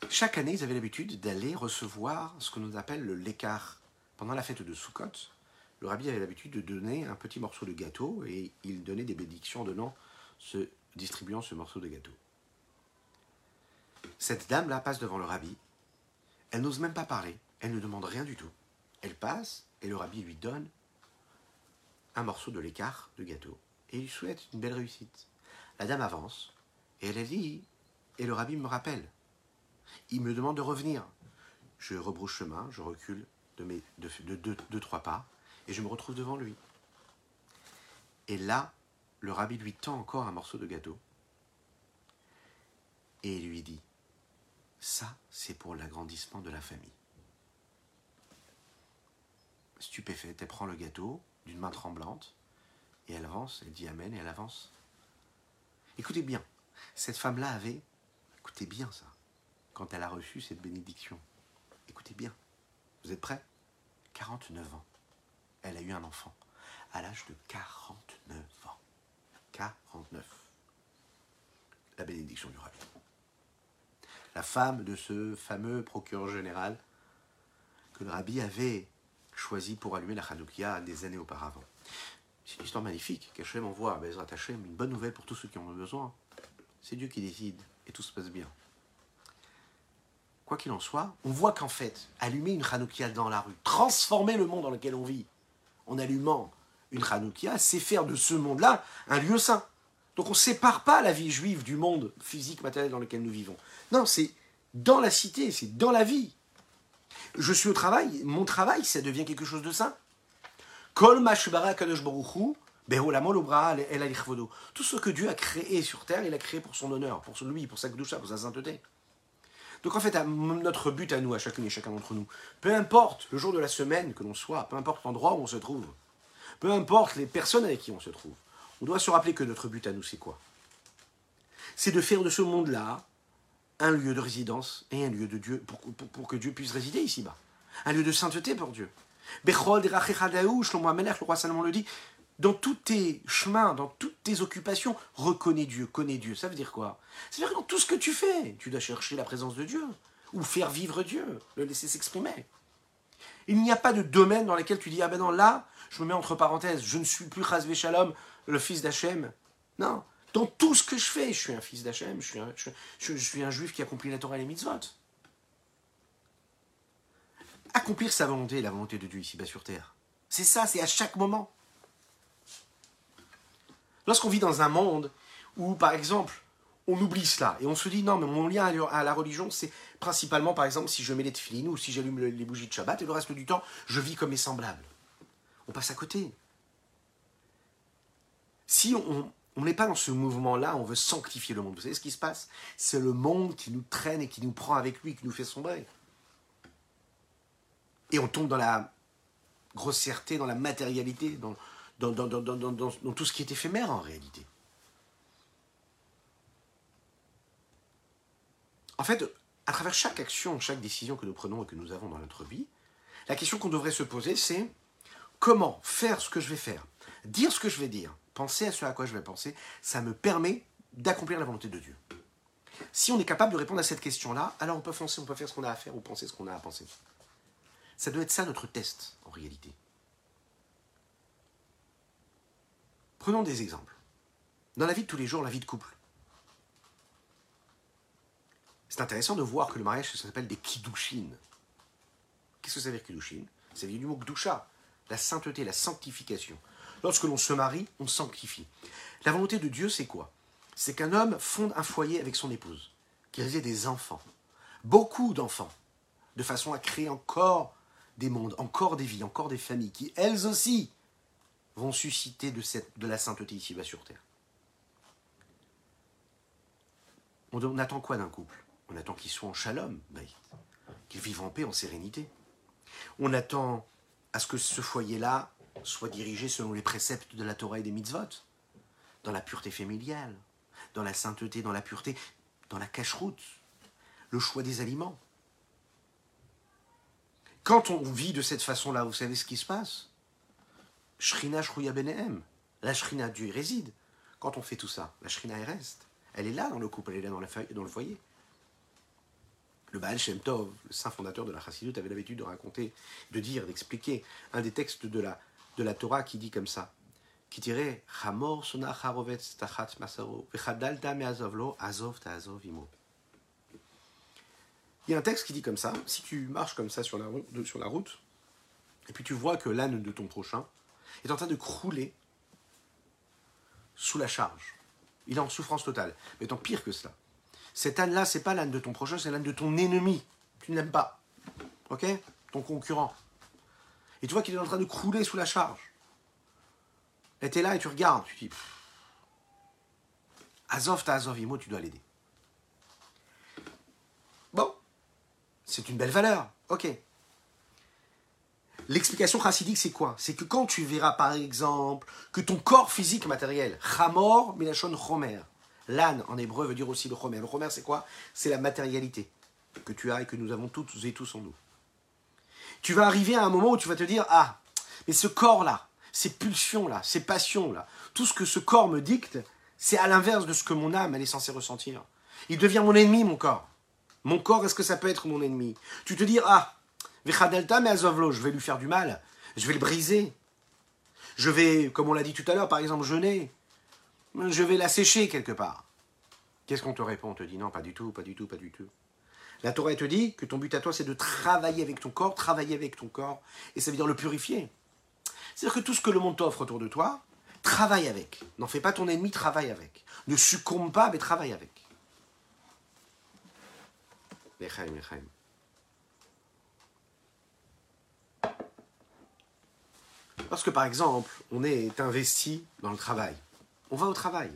Chaque année, ils avaient l'habitude d'aller recevoir ce que nous appelle le l'écart. Pendant la fête de Sukkot, le rabbi avait l'habitude de donner un petit morceau de gâteau et il donnait des bénédictions en donnant, ce, distribuant ce morceau de gâteau. Cette dame-là passe devant le rabbi. Elle n'ose même pas parler. Elle ne demande rien du tout. Elle passe et le rabbi lui donne un morceau de l'écart de gâteau et lui souhaite une belle réussite. La dame avance et elle dit et le rabbi me rappelle. Il me demande de revenir. Je rebrouche chemin, je recule de, mes, trois pas et je me retrouve devant lui. Et là, le rabbi lui tend encore un morceau de gâteau et lui dit Ça, c'est pour l'agrandissement de la famille stupéfaite, elle prend le gâteau d'une main tremblante et elle avance, elle dit Amen et elle avance. Écoutez bien, cette femme-là avait, écoutez bien ça, quand elle a reçu cette bénédiction, écoutez bien, vous êtes prêts? 49 ans. Elle a eu un enfant à l'âge de 49 ans. 49. La bénédiction du rabbi. La femme de ce fameux procureur général que le rabbi avait choisi pour allumer la Hanoukia des années auparavant. C'est une histoire magnifique qu'Hachem envoie à Bezrat Hachem, une bonne nouvelle pour tous ceux qui en ont besoin. C'est Dieu qui décide et tout se passe bien. Quoi qu'il en soit, on voit qu'en fait, allumer une Hanoukia dans la rue, transformer le monde dans lequel on vit, en allumant une Hanoukia, c'est faire de ce monde-là un lieu saint. Donc on ne sépare pas la vie juive du monde physique, matériel dans lequel nous vivons. Non, c'est dans la cité, c'est dans la vie. Je suis au travail, mon travail, ça devient quelque chose de sain. Tout ce que Dieu a créé sur terre, il a créé pour son honneur, pour lui, pour sa pour sa sainteté. Donc en fait, notre but à nous, à chacune et chacun d'entre nous, peu importe le jour de la semaine que l'on soit, peu importe l'endroit où on se trouve, peu importe les personnes avec qui on se trouve, on doit se rappeler que notre but à nous, c'est quoi? C'est de faire de ce monde-là un lieu de résidence et un lieu de Dieu pour, que Dieu puisse résider ici-bas. Un lieu de sainteté pour Dieu. Bechol Shlomo le roi Salomon le dit, dans tous tes chemins, dans toutes tes occupations, reconnais Dieu, connais Dieu. Ça veut dire quoi? Ça veut dire que dans tout ce que tu fais, tu dois chercher la présence de Dieu, ou faire vivre Dieu, le laisser s'exprimer. Il n'y a pas de domaine dans lequel tu dis, ah ben non, là, je me mets entre parenthèses, je ne suis plus Chazvé Shalom, le fils d'Hachem. Non, dans tout ce que je fais, je suis un fils d'Hachem, je, suis un, juif qui accomplit la Torah et les mitzvot. Accomplir sa volonté la volonté de Dieu ici-bas sur terre. C'est ça, c'est à chaque moment. Lorsqu'on vit dans un monde où, par exemple, on oublie cela et on se dit non, mais mon lien à la religion, c'est principalement, par exemple, si je mets les tefilines ou si j'allume les bougies de Shabbat et le reste du temps, je vis comme mes semblables. On passe à côté. Si on, on n'est pas dans ce mouvement-là, on veut sanctifier le monde. Vous savez ce qui se passe? C'est le monde qui nous traîne et qui nous prend avec lui, qui nous fait sombrer. Et on tombe dans la grossièreté, dans la matérialité, dans, dans, dans tout ce qui est éphémère en réalité. En fait, à travers chaque action, chaque décision que nous prenons et que nous avons dans notre vie, La question qu'on devrait se poser, c'est comment faire ce que je vais faire, dire ce que je vais dire, penser à ce à quoi je vais penser, ça me permet d'accomplir la volonté de Dieu. Si on est capable de répondre à cette question-là, alors on peut foncer, on peut faire ce qu'on a à faire ou penser ce qu'on a à penser. Ça doit être ça notre test, en réalité. Prenons des exemples. Dans la vie de tous les jours, la vie de couple. C'est intéressant de voir que le mariage, s'appelle des kiddushin. Qu'est-ce que ça veut dire kiddushin? Ça vient du mot kdusha, la sainteté, la sanctification. Lorsque l'on se marie, on sanctifie. La volonté de Dieu, c'est quoi? C'est qu'un homme fonde un foyer avec son épouse, qu'il ait des enfants, beaucoup d'enfants, de façon à créer encore des mondes, encore des vies, encore des familles, qui elles aussi vont susciter de, la sainteté ici-bas sur terre. On, attend quoi d'un couple? On attend qu'il soit en shalom, qu'il vive en paix, en sérénité. On attend à ce que ce foyer-là soit dirigé selon les préceptes de la Torah et des mitzvot, dans la pureté familiale, dans la sainteté, dans la pureté, dans la cache-route, le choix des aliments. Quand on vit de cette façon-là, vous savez ce qui se passe? Shrina Shruya Benehem. La Shrina, Dieu y réside. Quand on fait tout ça, la Shrina, elle reste. Elle est là dans le couple, elle est là dans, dans le foyer. Le Baal Shem Tov, le saint fondateur de la Chassidut, avait l'habitude de raconter, de dire, d'expliquer un des textes de la, de la Torah qui dit comme ça, qui dirait tachat masaro. Il y a un texte qui dit comme ça, si tu marches comme ça sur la, route, et puis tu vois que l'âne de ton prochain est en train de crouler sous la charge. Il est en souffrance totale. Mais tant pire que cela. Cet âne-là, c'est pas l'âne de ton prochain, c'est l'âne de ton ennemi. Tu n'aimes pas. Ok? Ton concurrent. Et tu vois qu'il est en train de crouler sous la charge. Et tu es là et tu regardes. Tu dis Azov ta Azov Imo, tu dois l'aider. Bon, c'est une belle valeur. Ok. L'explication chassidique, c'est quoi? C'est que quand tu verras, par exemple, que ton corps physique matériel, chamor, milachon chomer, l'âne en hébreu veut dire aussi le chomer. Le chomer, c'est quoi? C'est la matérialité que tu as et que nous avons toutes et tous en nous. Tu vas arriver à un moment où tu vas te dire Ah, mais ce corps-là, ces pulsions-là, ces passions-là, tout ce que ce corps me dicte, c'est à l'inverse de ce que mon âme, elle est censée ressentir. Il devient mon ennemi, mon corps. Mon corps, est-ce que ça peut être mon ennemi? Tu te dis, ah, Delta, mais Azovlo, je vais lui faire du mal, je vais le briser. Je vais, comme on l'a dit tout à l'heure, par exemple, jeûner. Je vais la sécher quelque part. Qu'est-ce qu'on te répond? On te dit non, pas du tout, pas du tout, pas du tout. La Torah te dit que ton but à toi, c'est de travailler avec ton corps, travailler avec ton corps, et ça veut dire le purifier. C'est-à-dire que tout ce que le monde t'offre autour de toi, travaille avec. N'en fais pas ton ennemi, travaille avec. Ne succombe pas, mais travaille avec. Parce que par exemple, on est investi dans le travail. On va au travail.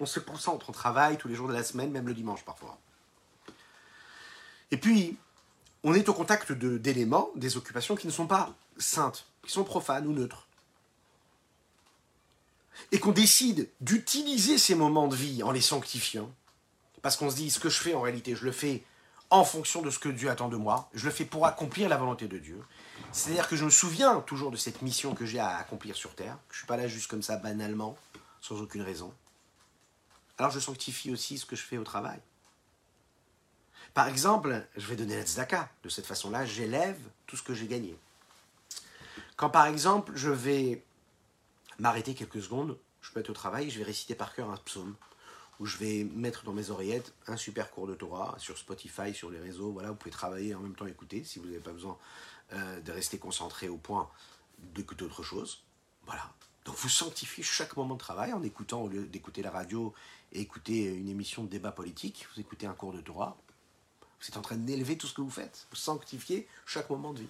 On se concentre au travail tous les jours de la semaine, même le dimanche parfois. Et puis, on est au contact d'éléments, des occupations qui ne sont pas saintes, qui sont profanes ou neutres. Et qu'on décide d'utiliser ces moments de vie en les sanctifiant. Parce qu'on se dit, ce que je fais en réalité, je le fais en fonction de ce que Dieu attend de moi. Je le fais pour accomplir la volonté de Dieu. C'est-à-dire que je me souviens toujours de cette mission que j'ai à accomplir sur Terre. je ne suis pas là juste comme ça, banalement, sans aucune raison. Alors je sanctifie aussi ce que je fais au travail. Par exemple, je vais donner la tzedaka. De cette façon-là, j'élève tout ce que j'ai gagné. Quand par exemple, je vais m'arrêter quelques secondes, je peux être au travail, je vais réciter par cœur un psaume où je vais mettre dans mes oreillettes un super cours de Torah sur Spotify, sur les réseaux. Voilà, vous pouvez travailler en même temps écouter si vous n'avez pas besoin euh, de rester concentré au point d'écouter autre chose. Voilà. Donc vous sanctifiez chaque moment de travail en écoutant, au lieu d'écouter la radio et écouter une émission de débat politique, vous écoutez un cours de Torah. Vous êtes en train d'élever tout ce que vous faites. Vous sanctifiez chaque moment de vie.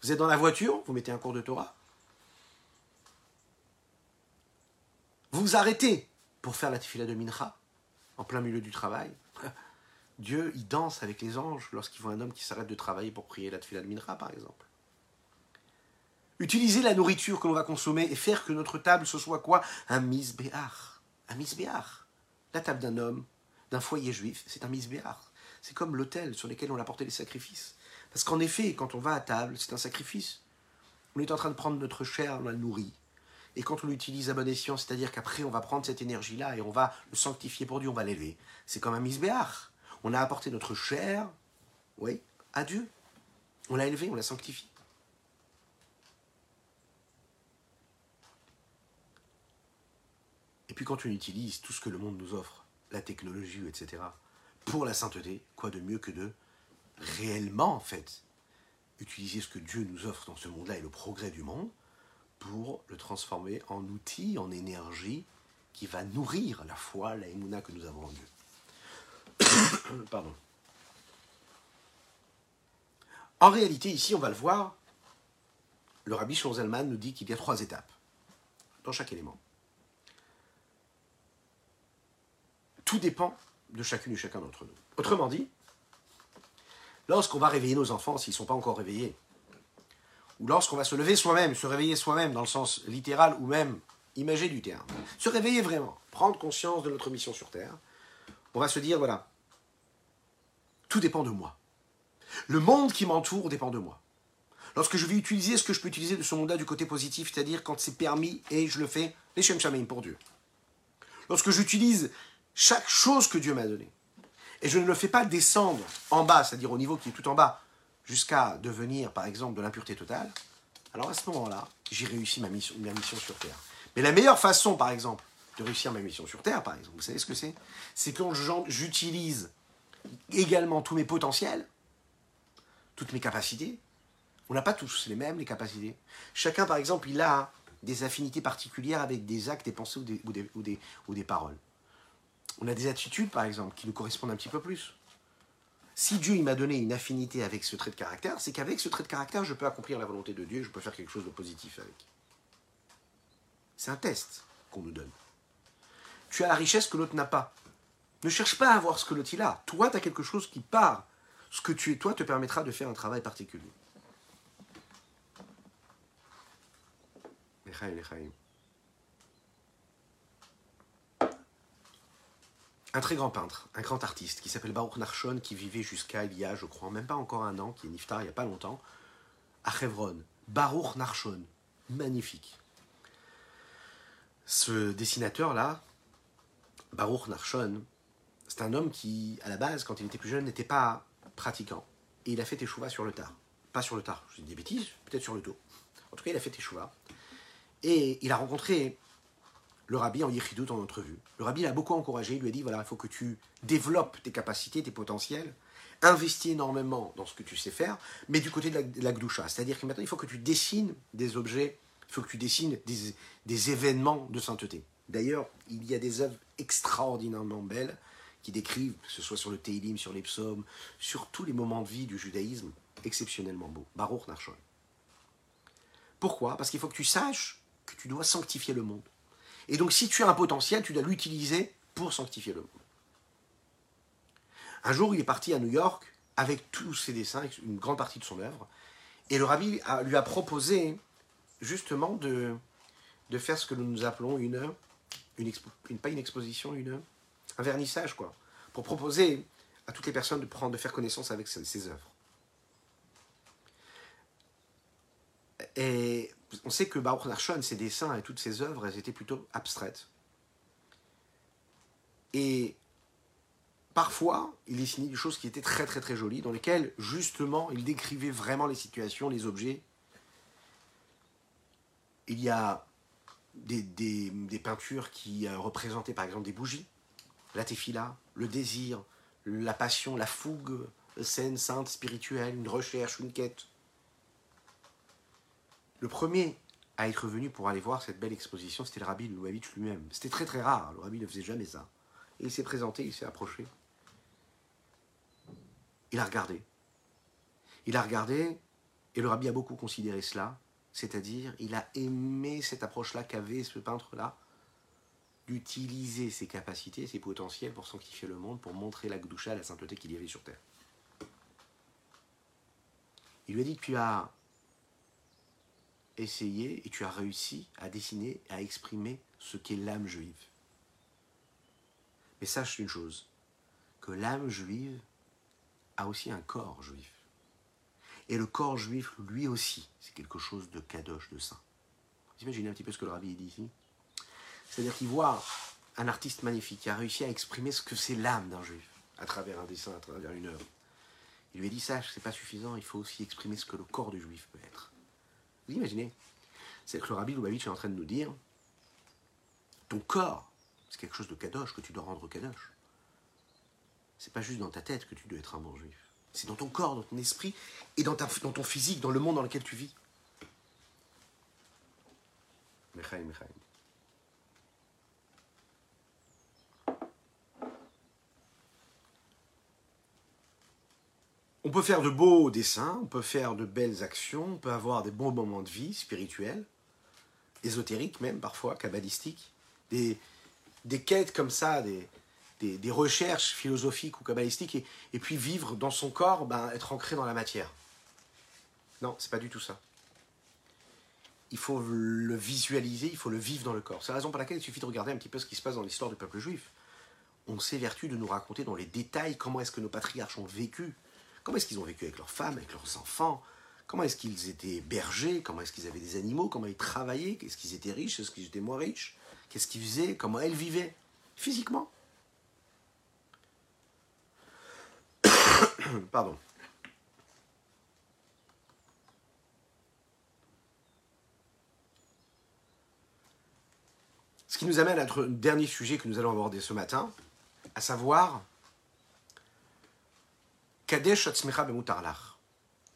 Vous êtes dans la voiture, vous mettez un cours de Torah. Vous vous arrêtez pour faire la tefila de Mincha en plein milieu du travail. <laughs> Dieu, il danse avec les anges lorsqu'il voit un homme qui s'arrête de travailler pour prier la tefila de Minra, par exemple. Utiliser la nourriture que l'on va consommer et faire que notre table, ce soit quoi? Un misbéar. Un misbéar. La table d'un homme, d'un foyer juif, c'est un misbéar. C'est comme l'autel sur lequel on a porté les sacrifices. Parce qu'en effet, quand on va à table, c'est un sacrifice. On est en train de prendre notre chair, on la nourrit. Et quand on l'utilise à bon escient, c'est-à-dire qu'après on va prendre cette énergie-là et on va le sanctifier pour Dieu, on va l'élever. C'est comme un misbéach. On a apporté notre chair, oui, à Dieu. On l'a élevé, on l'a sanctifié. Et puis quand on utilise tout ce que le monde nous offre, la technologie, etc., pour la sainteté, quoi de mieux que de réellement, en fait, utiliser ce que Dieu nous offre dans ce monde-là et le progrès du monde pour le transformer en outil, en énergie qui va nourrir la foi, la émouna que nous avons en Dieu. <coughs> Pardon. En réalité, ici, on va le voir, le rabbi Shonzelman nous dit qu'il y a trois étapes dans chaque élément. Tout dépend de chacune et chacun d'entre nous. Autrement dit, lorsqu'on va réveiller nos enfants s'ils ne sont pas encore réveillés, ou lorsqu'on va se lever soi-même, se réveiller soi-même dans le sens littéral ou même imagé du terme, se réveiller vraiment, prendre conscience de notre mission sur Terre, on va se dire, voilà, tout dépend de moi. Le monde qui m'entoure dépend de moi. Lorsque je vais utiliser ce que je peux utiliser de ce monde-là du côté positif, c'est-à-dire quand c'est permis et je le fais, les Shem pour Dieu. Lorsque j'utilise chaque chose que Dieu m'a donnée, et je ne le fais pas descendre en bas, c'est-à-dire au niveau qui est tout en bas, jusqu'à devenir, par exemple, de l'impureté totale, alors à ce moment-là, j'ai réussi ma mission, sur Terre. Mais la meilleure façon, par exemple, de réussir ma mission sur Terre, par exemple, vous savez ce que c'est? C'est quand j'utilise également tous mes potentiels, toutes mes capacités. On n'a pas tous les mêmes, les capacités. Chacun, par exemple, il a des affinités particulières avec des actes, des pensées ou des paroles. On a des attitudes, par exemple, qui nous correspondent un petit peu plus. Si Dieu m'a donné une affinité avec ce trait de caractère, c'est qu'avec ce trait de caractère, je peux accomplir la volonté de Dieu, je peux faire quelque chose de positif avec. C'est un test qu'on nous donne. Tu as la richesse que l'autre n'a pas. Ne cherche pas à avoir ce que l'autre il a. Toi, tu as quelque chose qui part. Ce que tu es toi te permettra de faire un travail particulier. Un très grand peintre, un grand artiste qui s'appelle Baruch Narshon, qui vivait jusqu'à il y a, je crois, même pas encore un an, qui est niftar il n'y a pas longtemps, à Hebron. Baruch Narshon, magnifique. Ce dessinateur-là, Baruch Narshon, c'est un homme qui, à la base, quand il était plus jeune, n'était pas pratiquant. Et il a fait teshuva sur le tard. Pas sur le tard, je dis des bêtises, peut-être sur le dos. En tout cas, il a fait teshuva. Et il a rencontré le rabbi en Yichidut en entrevue. Le rabbi l'a beaucoup encouragé, il lui a dit voilà, il faut que tu développes tes capacités, tes potentiels, investis énormément dans ce que tu sais faire, mais du côté de la, de. C'est-à-dire que maintenant, il faut que tu dessines des objets, il faut que tu dessines des, des événements de sainteté. D'ailleurs, il y a des œuvres extraordinairement belles qui décrivent, que ce soit sur le Teilim, sur les psaumes, sur tous les moments de vie du judaïsme, exceptionnellement beaux. Baruch Narshon. Pourquoi? Parce qu'il faut que tu saches que tu dois sanctifier le monde. Et donc, si tu as un potentiel, tu dois l'utiliser pour sanctifier le monde. Un jour, il est parti à New York avec tous ses dessins, une grande partie de son œuvre, et le rabbi lui a proposé justement de, de faire ce que nous appelons une, une, pas une exposition, une, un vernissage, quoi, pour proposer à toutes les personnes de prendre, de faire connaissance avec ses, ses œuvres. Et on sait que Baruch ses dessins et toutes ses œuvres, elles étaient plutôt abstraites. Et parfois, il dessinait des choses qui étaient très très très jolies, dans lesquelles justement il décrivait vraiment les situations, les objets. Il y a des, peintures qui euh, représentaient par exemple des bougies, la tefila, le désir, la passion, la fougue saine, sainte, spirituelle, une recherche, une quête. Le premier à être venu pour aller voir cette belle exposition, c'était le rabbi Lubavitch lui-même. C'était très très rare, le rabbi ne faisait jamais ça. Et il s'est présenté, il s'est approché. Il a regardé. Il a regardé, et le rabbi a beaucoup considéré cela, c'est-à-dire il a aimé cette approche-là qu'avait ce peintre-là, d'utiliser ses capacités, ses potentiels pour sanctifier le monde, pour montrer la gdoucha, la sainteté qu'il y avait sur terre. Il lui a dit, tu as essayé et tu as réussi à dessiner, à exprimer ce qu'est l'âme juive. Mais sache une chose, que l'âme juive a aussi un corps juif. Et le corps juif, lui aussi, c'est quelque chose de kadosh, de saint. Vous imaginez un petit peu ce que le rabbi dit ici? C'est-à-dire qu'il voit un artiste magnifique qui a réussi à exprimer ce que c'est l'âme d'un juif à travers un dessin, à travers une œuvre. Il lui a dit ça, c'est pas suffisant, il faut aussi exprimer ce que le corps du juif peut être. Imaginez C'est que le rabbi Lubavitch est en train de nous dire ton corps, c'est quelque chose de kadosh que tu dois rendre kadosh. C'est pas juste dans ta tête que tu dois être un bon juif. C'est dans ton corps, dans ton esprit et dans, ton physique, dans le monde dans lequel tu vis. On peut faire de beaux dessins, on peut faire de belles actions, on peut avoir des bons moments de vie spirituels, ésotériques même parfois, kabbalistiques, des, des quêtes comme ça, des, des, des recherches philosophiques ou kabbalistiques, et, et puis vivre dans son corps, ben, être ancré dans la matière. Non, c'est pas du tout ça. Il faut le visualiser, il faut le vivre dans le corps. C'est la raison pour laquelle il suffit de regarder un petit peu ce qui se passe dans l'histoire du peuple juif. On s'évertue de nous raconter dans les détails comment est-ce que nos patriarches ont vécu, Comment est-ce qu'ils ont vécu avec leurs femmes, avec leurs enfants? Comment est-ce qu'ils étaient bergers? Comment est-ce qu'ils avaient des animaux? Comment ils travaillaient? Est-ce qu'ils étaient riches? Est-ce qu'ils étaient moins riches? Qu'est-ce qu'ils faisaient? Comment elles vivaient? Physiquement? <coughs> Pardon. Ce qui nous amène à notre dernier sujet que nous allons aborder ce matin, à savoir Kadesh Atzmecha Bemutarlach.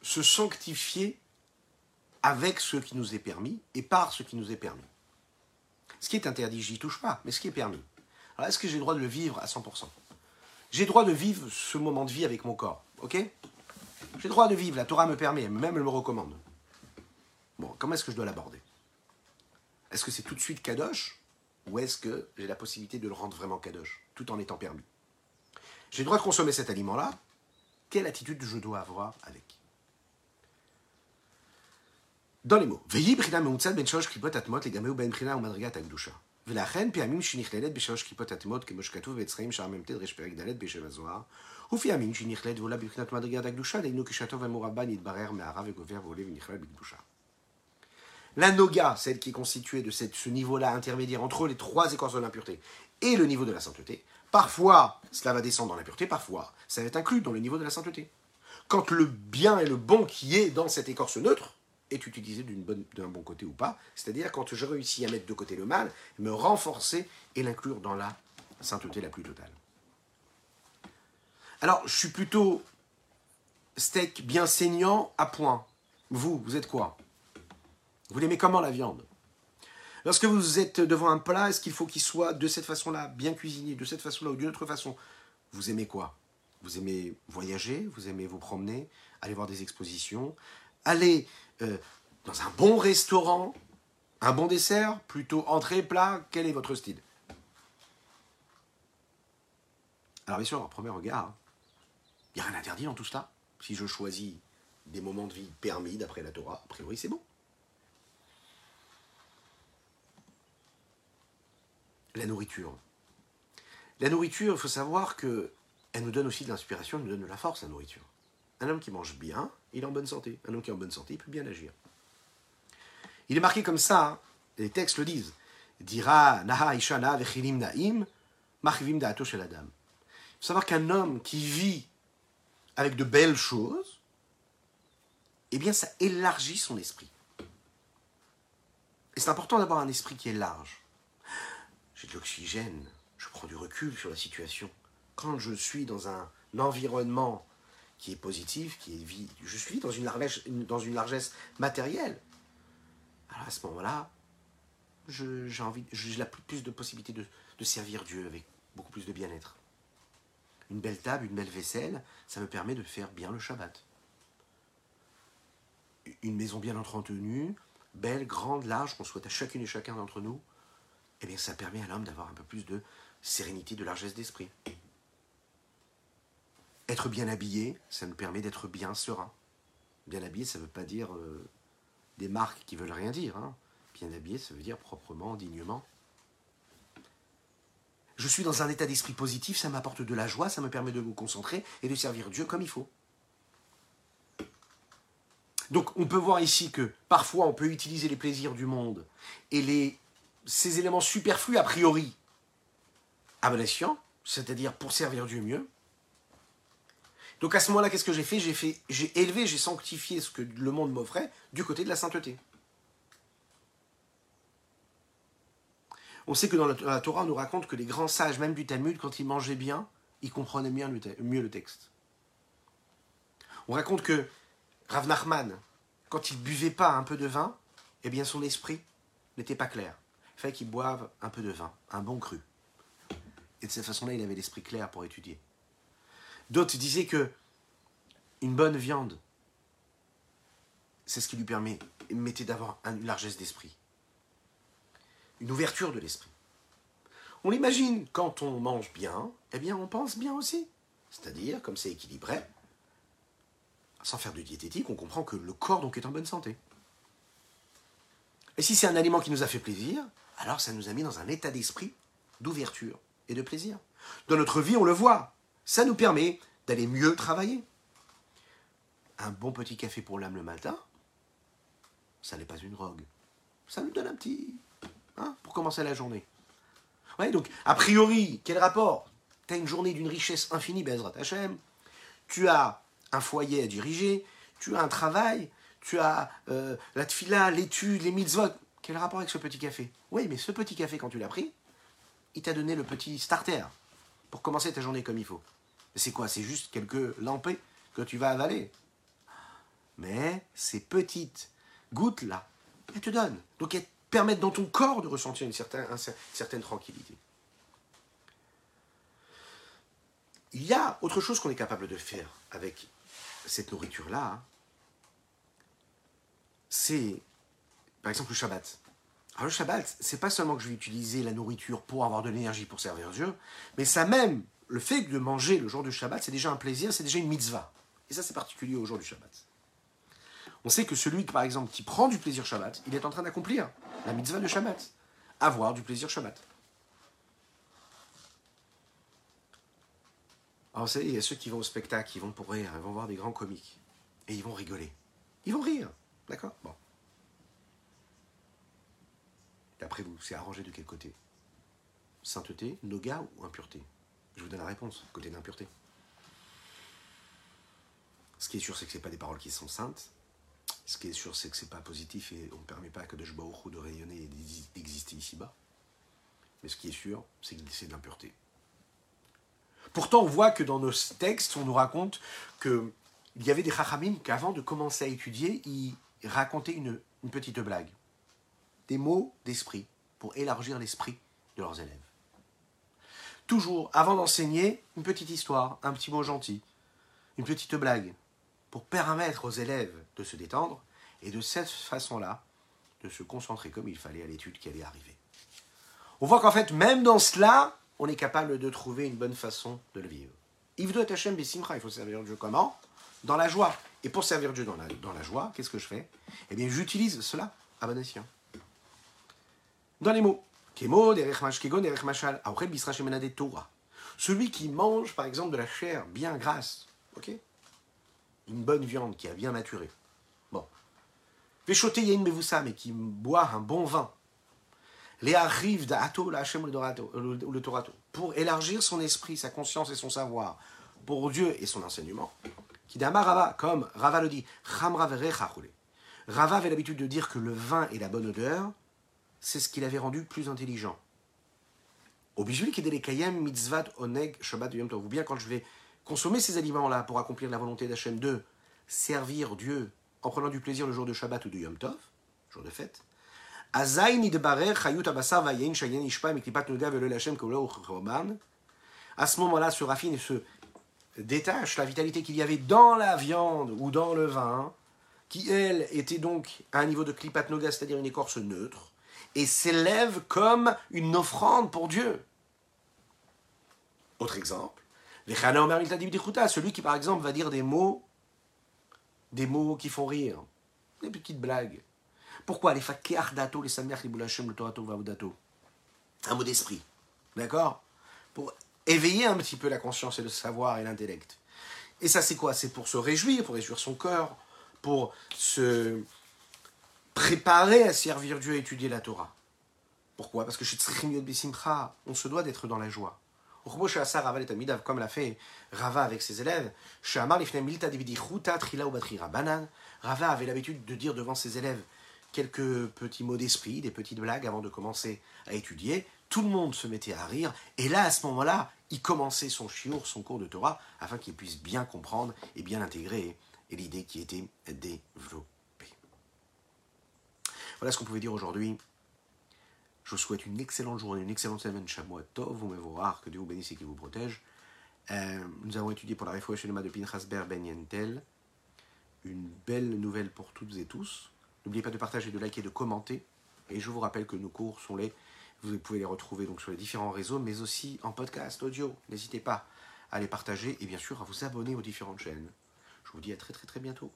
Se sanctifier avec ce qui nous est permis et par ce qui nous est permis. Ce qui est interdit, j'y touche pas, mais ce qui est permis. Alors est-ce que j'ai le droit de le vivre à 100% J'ai le droit de vivre ce moment de vie avec mon corps, ok? J'ai le droit de vivre, la Torah me permet, même elle me recommande. Bon, comment est-ce que je dois l'aborder? Est-ce que c'est tout de suite Kadosh ou est-ce que j'ai la possibilité de le rendre vraiment Kadosh, tout en étant permis? J'ai le droit de consommer cet aliment-là, quelle attitude je dois avoir avec Dans les mots, Veyi brina meuntzat ben shalosh klipot atmot legameu ben brina umadrigat akdusha. ולכן פעמים שנכללת בשלוש כיפות הטמעות, כמו שכתוב בצחיים שער מ"ט רש פרק ד' בשם הזוהר, ופעמים שהיא נכללת ועולה בבחינת מדרגת הקדושה, דהיינו כשהטוב המורבן יתברר מהרע וגובר ועולה ונכלל בקדושה. La noga, celle qui est constituée de cette, ce niveau-là intermédiaire entre les trois écorces de l'impureté et le niveau de la sainteté, parfois cela va descendre dans l'impureté, parfois ça va être inclus dans le niveau de la sainteté. Quand le bien et le bon qui est dans cette écorce neutre est utilisé d'un bon côté ou pas, c'est-à-dire quand je réussis à mettre de côté le mal, me renforcer et l'inclure dans la sainteté la plus totale. Alors, je suis plutôt steak bien saignant à point. Vous, vous êtes quoi? Vous l'aimez comment la viande? Lorsque vous êtes devant un plat, est-ce qu'il faut qu'il soit de cette façon-là, bien cuisiné, de cette façon-là ou d'une autre façon? Vous aimez quoi? Vous aimez voyager, vous aimez vous promener, aller voir des expositions, aller euh, dans un bon restaurant, un bon dessert, plutôt entrée, plat, quel est votre style? Alors bien sûr, à premier regard, il n'y a rien d'interdit dans tout cela. Si je choisis des moments de vie permis d'après la Torah, a priori c'est bon. La nourriture. La nourriture, il faut savoir que elle nous donne aussi de l'inspiration, elle nous donne de la force, la nourriture. Un homme qui mange bien, il est en bonne santé. Un homme qui est en bonne santé, il peut bien agir. Il est marqué comme ça, hein. les textes le disent. Dira naha ishana vechilim naim, machivim shel adam. Il faut savoir qu'un homme qui vit avec de belles choses, eh bien, ça élargit son esprit. Et c'est important d'avoir un esprit qui est large. De l'oxygène, je prends du recul sur la situation. Quand je suis dans un environnement qui est positif, qui est vie, je suis dans une largesse, dans une largesse matérielle. Alors à ce moment-là, j'ai envie, j'ai la plus de possibilités de servir Dieu avec beaucoup plus de bien-être. Une belle table, une belle vaisselle, ça me permet de faire bien le Shabbat. Une maison bien entretenue, belle, grande, large, qu'on souhaite à chacune et chacun d'entre nous, eh bien ça permet à l'homme d'avoir un peu plus de sérénité, de largesse d'esprit. Être bien habillé, ça nous permet d'être bien serein. Bien habillé, ça ne veut pas dire euh, des marques qui veulent rien dire. Hein. Bien habillé, ça veut dire proprement, dignement. Je suis dans un état d'esprit positif, ça m'apporte de la joie, ça me permet de me concentrer et de servir Dieu comme il faut. Donc on peut voir ici que parfois on peut utiliser les plaisirs du monde et les, ces éléments superflus a priori à bon c'est-à-dire pour servir Dieu mieux. Donc à ce moment-là, qu'est-ce que j'ai fait? J'ai fait, j'ai élevé, j'ai sanctifié ce que le monde m'offrait du côté de la sainteté. On sait que dans la, Torah, on nous raconte que les grands sages, même du Talmud, quand ils mangeaient bien, ils comprenaient mieux le texte. On raconte que Rav Nachman, quand il buvait pas un peu de vin, eh bien son esprit n'était pas clair. Il fallait qu'il boive un peu de vin, un bon cru. Et de cette façon-là, il avait l'esprit clair pour étudier. D'autres disaient que une bonne viande, c'est ce qui lui permettait d'avoir une largesse d'esprit, une ouverture de l'esprit. On l'imagine, quand on mange bien, eh bien on pense bien aussi. C'est-à-dire, comme c'est équilibré, sans faire de diététique, on comprend que le corps donc est en bonne santé. Et si c'est un aliment qui nous a fait plaisir, alors ça nous a mis dans un état d'esprit d'ouverture et de plaisir. Dans notre vie, on le voit. Ça nous permet d'aller mieux travailler. Un bon petit café pour l'âme le matin, ça n'est pas une drogue. Ça nous donne un petit... hein, pour commencer la journée. Ouais, donc, a priori, quel rapport? Tu une journée d'une richesse infinie, Bezrat Hashem. Tu as un foyer à diriger, tu as un travail, tu as euh, la tfila, l'étude, les mitzvot. Quel rapport avec ce petit café? Oui, mais ce petit café, quand tu l'as pris, il t'a donné le petit starter pour commencer ta journée comme il faut. C'est quoi? C'est juste quelques lampées que tu vas avaler. Mais ces petites gouttes-là, elles te donnent. Donc elles permettent dans ton corps de ressentir une certaine, certaine tranquillité. Il y a autre chose qu'on est capable de faire avec cette nourriture-là. hein. C'est, par exemple, le Shabbat. Alors le Shabbat, c'est pas seulement que je vais utiliser la nourriture pour avoir de l'énergie pour servir Dieu, mais ça même, le fait de manger le jour du Shabbat, c'est déjà un plaisir, c'est déjà une mitzvah. Et ça, c'est particulier au jour du Shabbat. On sait que celui, par exemple, qui prend du plaisir Shabbat, il est en train d'accomplir la mitzvah de Shabbat. Avoir du plaisir Shabbat. Alors, vous savez, il y a ceux qui vont au spectacle, ils vont pour rire, ils vont voir des grands comiques. Et ils vont rigoler. Ils vont rire. D'accord? Bon. D'après vous, c'est arrangé de quel côté? Sainteté, noga ou impureté? Je vous donne la réponse, côté d'impureté. Ce qui est sûr, c'est que ce pas des paroles qui sont saintes. Ce qui est sûr, c'est que c'est pas positif et on ne permet pas que de Jbaoru de rayonner et d'exister ici-bas. Mais ce qui est sûr, c'est que c'est de l'impureté. Pourtant, on voit que dans nos textes, on nous raconte qu'il y avait des chachamim qu'avant de commencer à étudier, ils racontaient une petite blague. Des mots d'esprit pour élargir l'esprit de leurs élèves. Toujours, avant d'enseigner, une petite histoire, un petit mot gentil, une petite blague, pour permettre aux élèves de se détendre et de cette façon-là, de se concentrer comme il fallait à l'étude qui allait arriver. On voit qu'en fait, même dans cela, on est capable de trouver une bonne façon de le vivre. Bessimcha, il faut servir Dieu comment? Dans la joie. Et pour servir Dieu dans la, dans la joie, qu'est-ce que je fais? Eh bien, j'utilise cela à bon escient. Dans les mots. Torah. Celui qui mange, par exemple, de la chair bien grasse, ok Une bonne viande qui a bien maturé. Bon. Veshote yain mevusa, mais qui boit un bon vin. Les arrive d'Ato, la Hashem ou le Torato, pour élargir son esprit, sa conscience et son savoir pour Dieu et son enseignement. Qui d'Ama Rava, comme Rava le dit. Rava avait l'habitude de dire que le vin et la bonne odeur, c'est ce qui l'avait rendu plus intelligent. Oneg shabbat yom tov. Ou bien quand je vais consommer ces aliments-là pour accomplir la volonté d'Hachem de servir Dieu en prenant du plaisir le jour de Shabbat ou de Yom Tov, jour de fête. À ce moment-là, se raffine et se détache la vitalité qu'il y avait dans la viande ou dans le vin, qui elle était donc à un niveau de klipat noga, c'est-à-dire une écorce neutre, et s'élève comme une offrande pour Dieu. Autre exemple, celui qui par exemple va dire des mots, des mots qui font rire, des petites blagues. Pourquoi les dato, les boulachem, le torato, vavodato Un mot d'esprit. D'accord? Pour éveiller un petit peu la conscience et le savoir et l'intellect. Et ça, c'est quoi? C'est pour se réjouir, pour réjouir son cœur, pour se préparer à servir Dieu, à étudier la Torah. Pourquoi? Parce que chez on se doit d'être dans la joie. Comme l'a fait Rava avec ses élèves, Rava avait l'habitude de dire devant ses élèves quelques petits mots d'esprit, des petites blagues avant de commencer à étudier. Tout le monde se mettait à rire, et là, à ce moment-là, il commençait son chiour, son cours de Torah, afin qu'il puisse bien comprendre et bien intégrer l'idée qui était développée. Voilà ce qu'on pouvait dire aujourd'hui. Je vous souhaite une excellente journée, une excellente semaine. Chamois Tov, voir, que Dieu vous bénisse et qu'il vous protège. Euh, nous avons étudié pour la réfouche de Pinchas Ber Ben Yentel. Une belle nouvelle pour toutes et tous. N'oubliez pas de partager, de liker, de commenter. Et je vous rappelle que nos cours sont les. Vous pouvez les retrouver donc sur les différents réseaux, mais aussi en podcast audio. N'hésitez pas à les partager et bien sûr à vous abonner aux différentes chaînes. Je vous dis à très très très bientôt.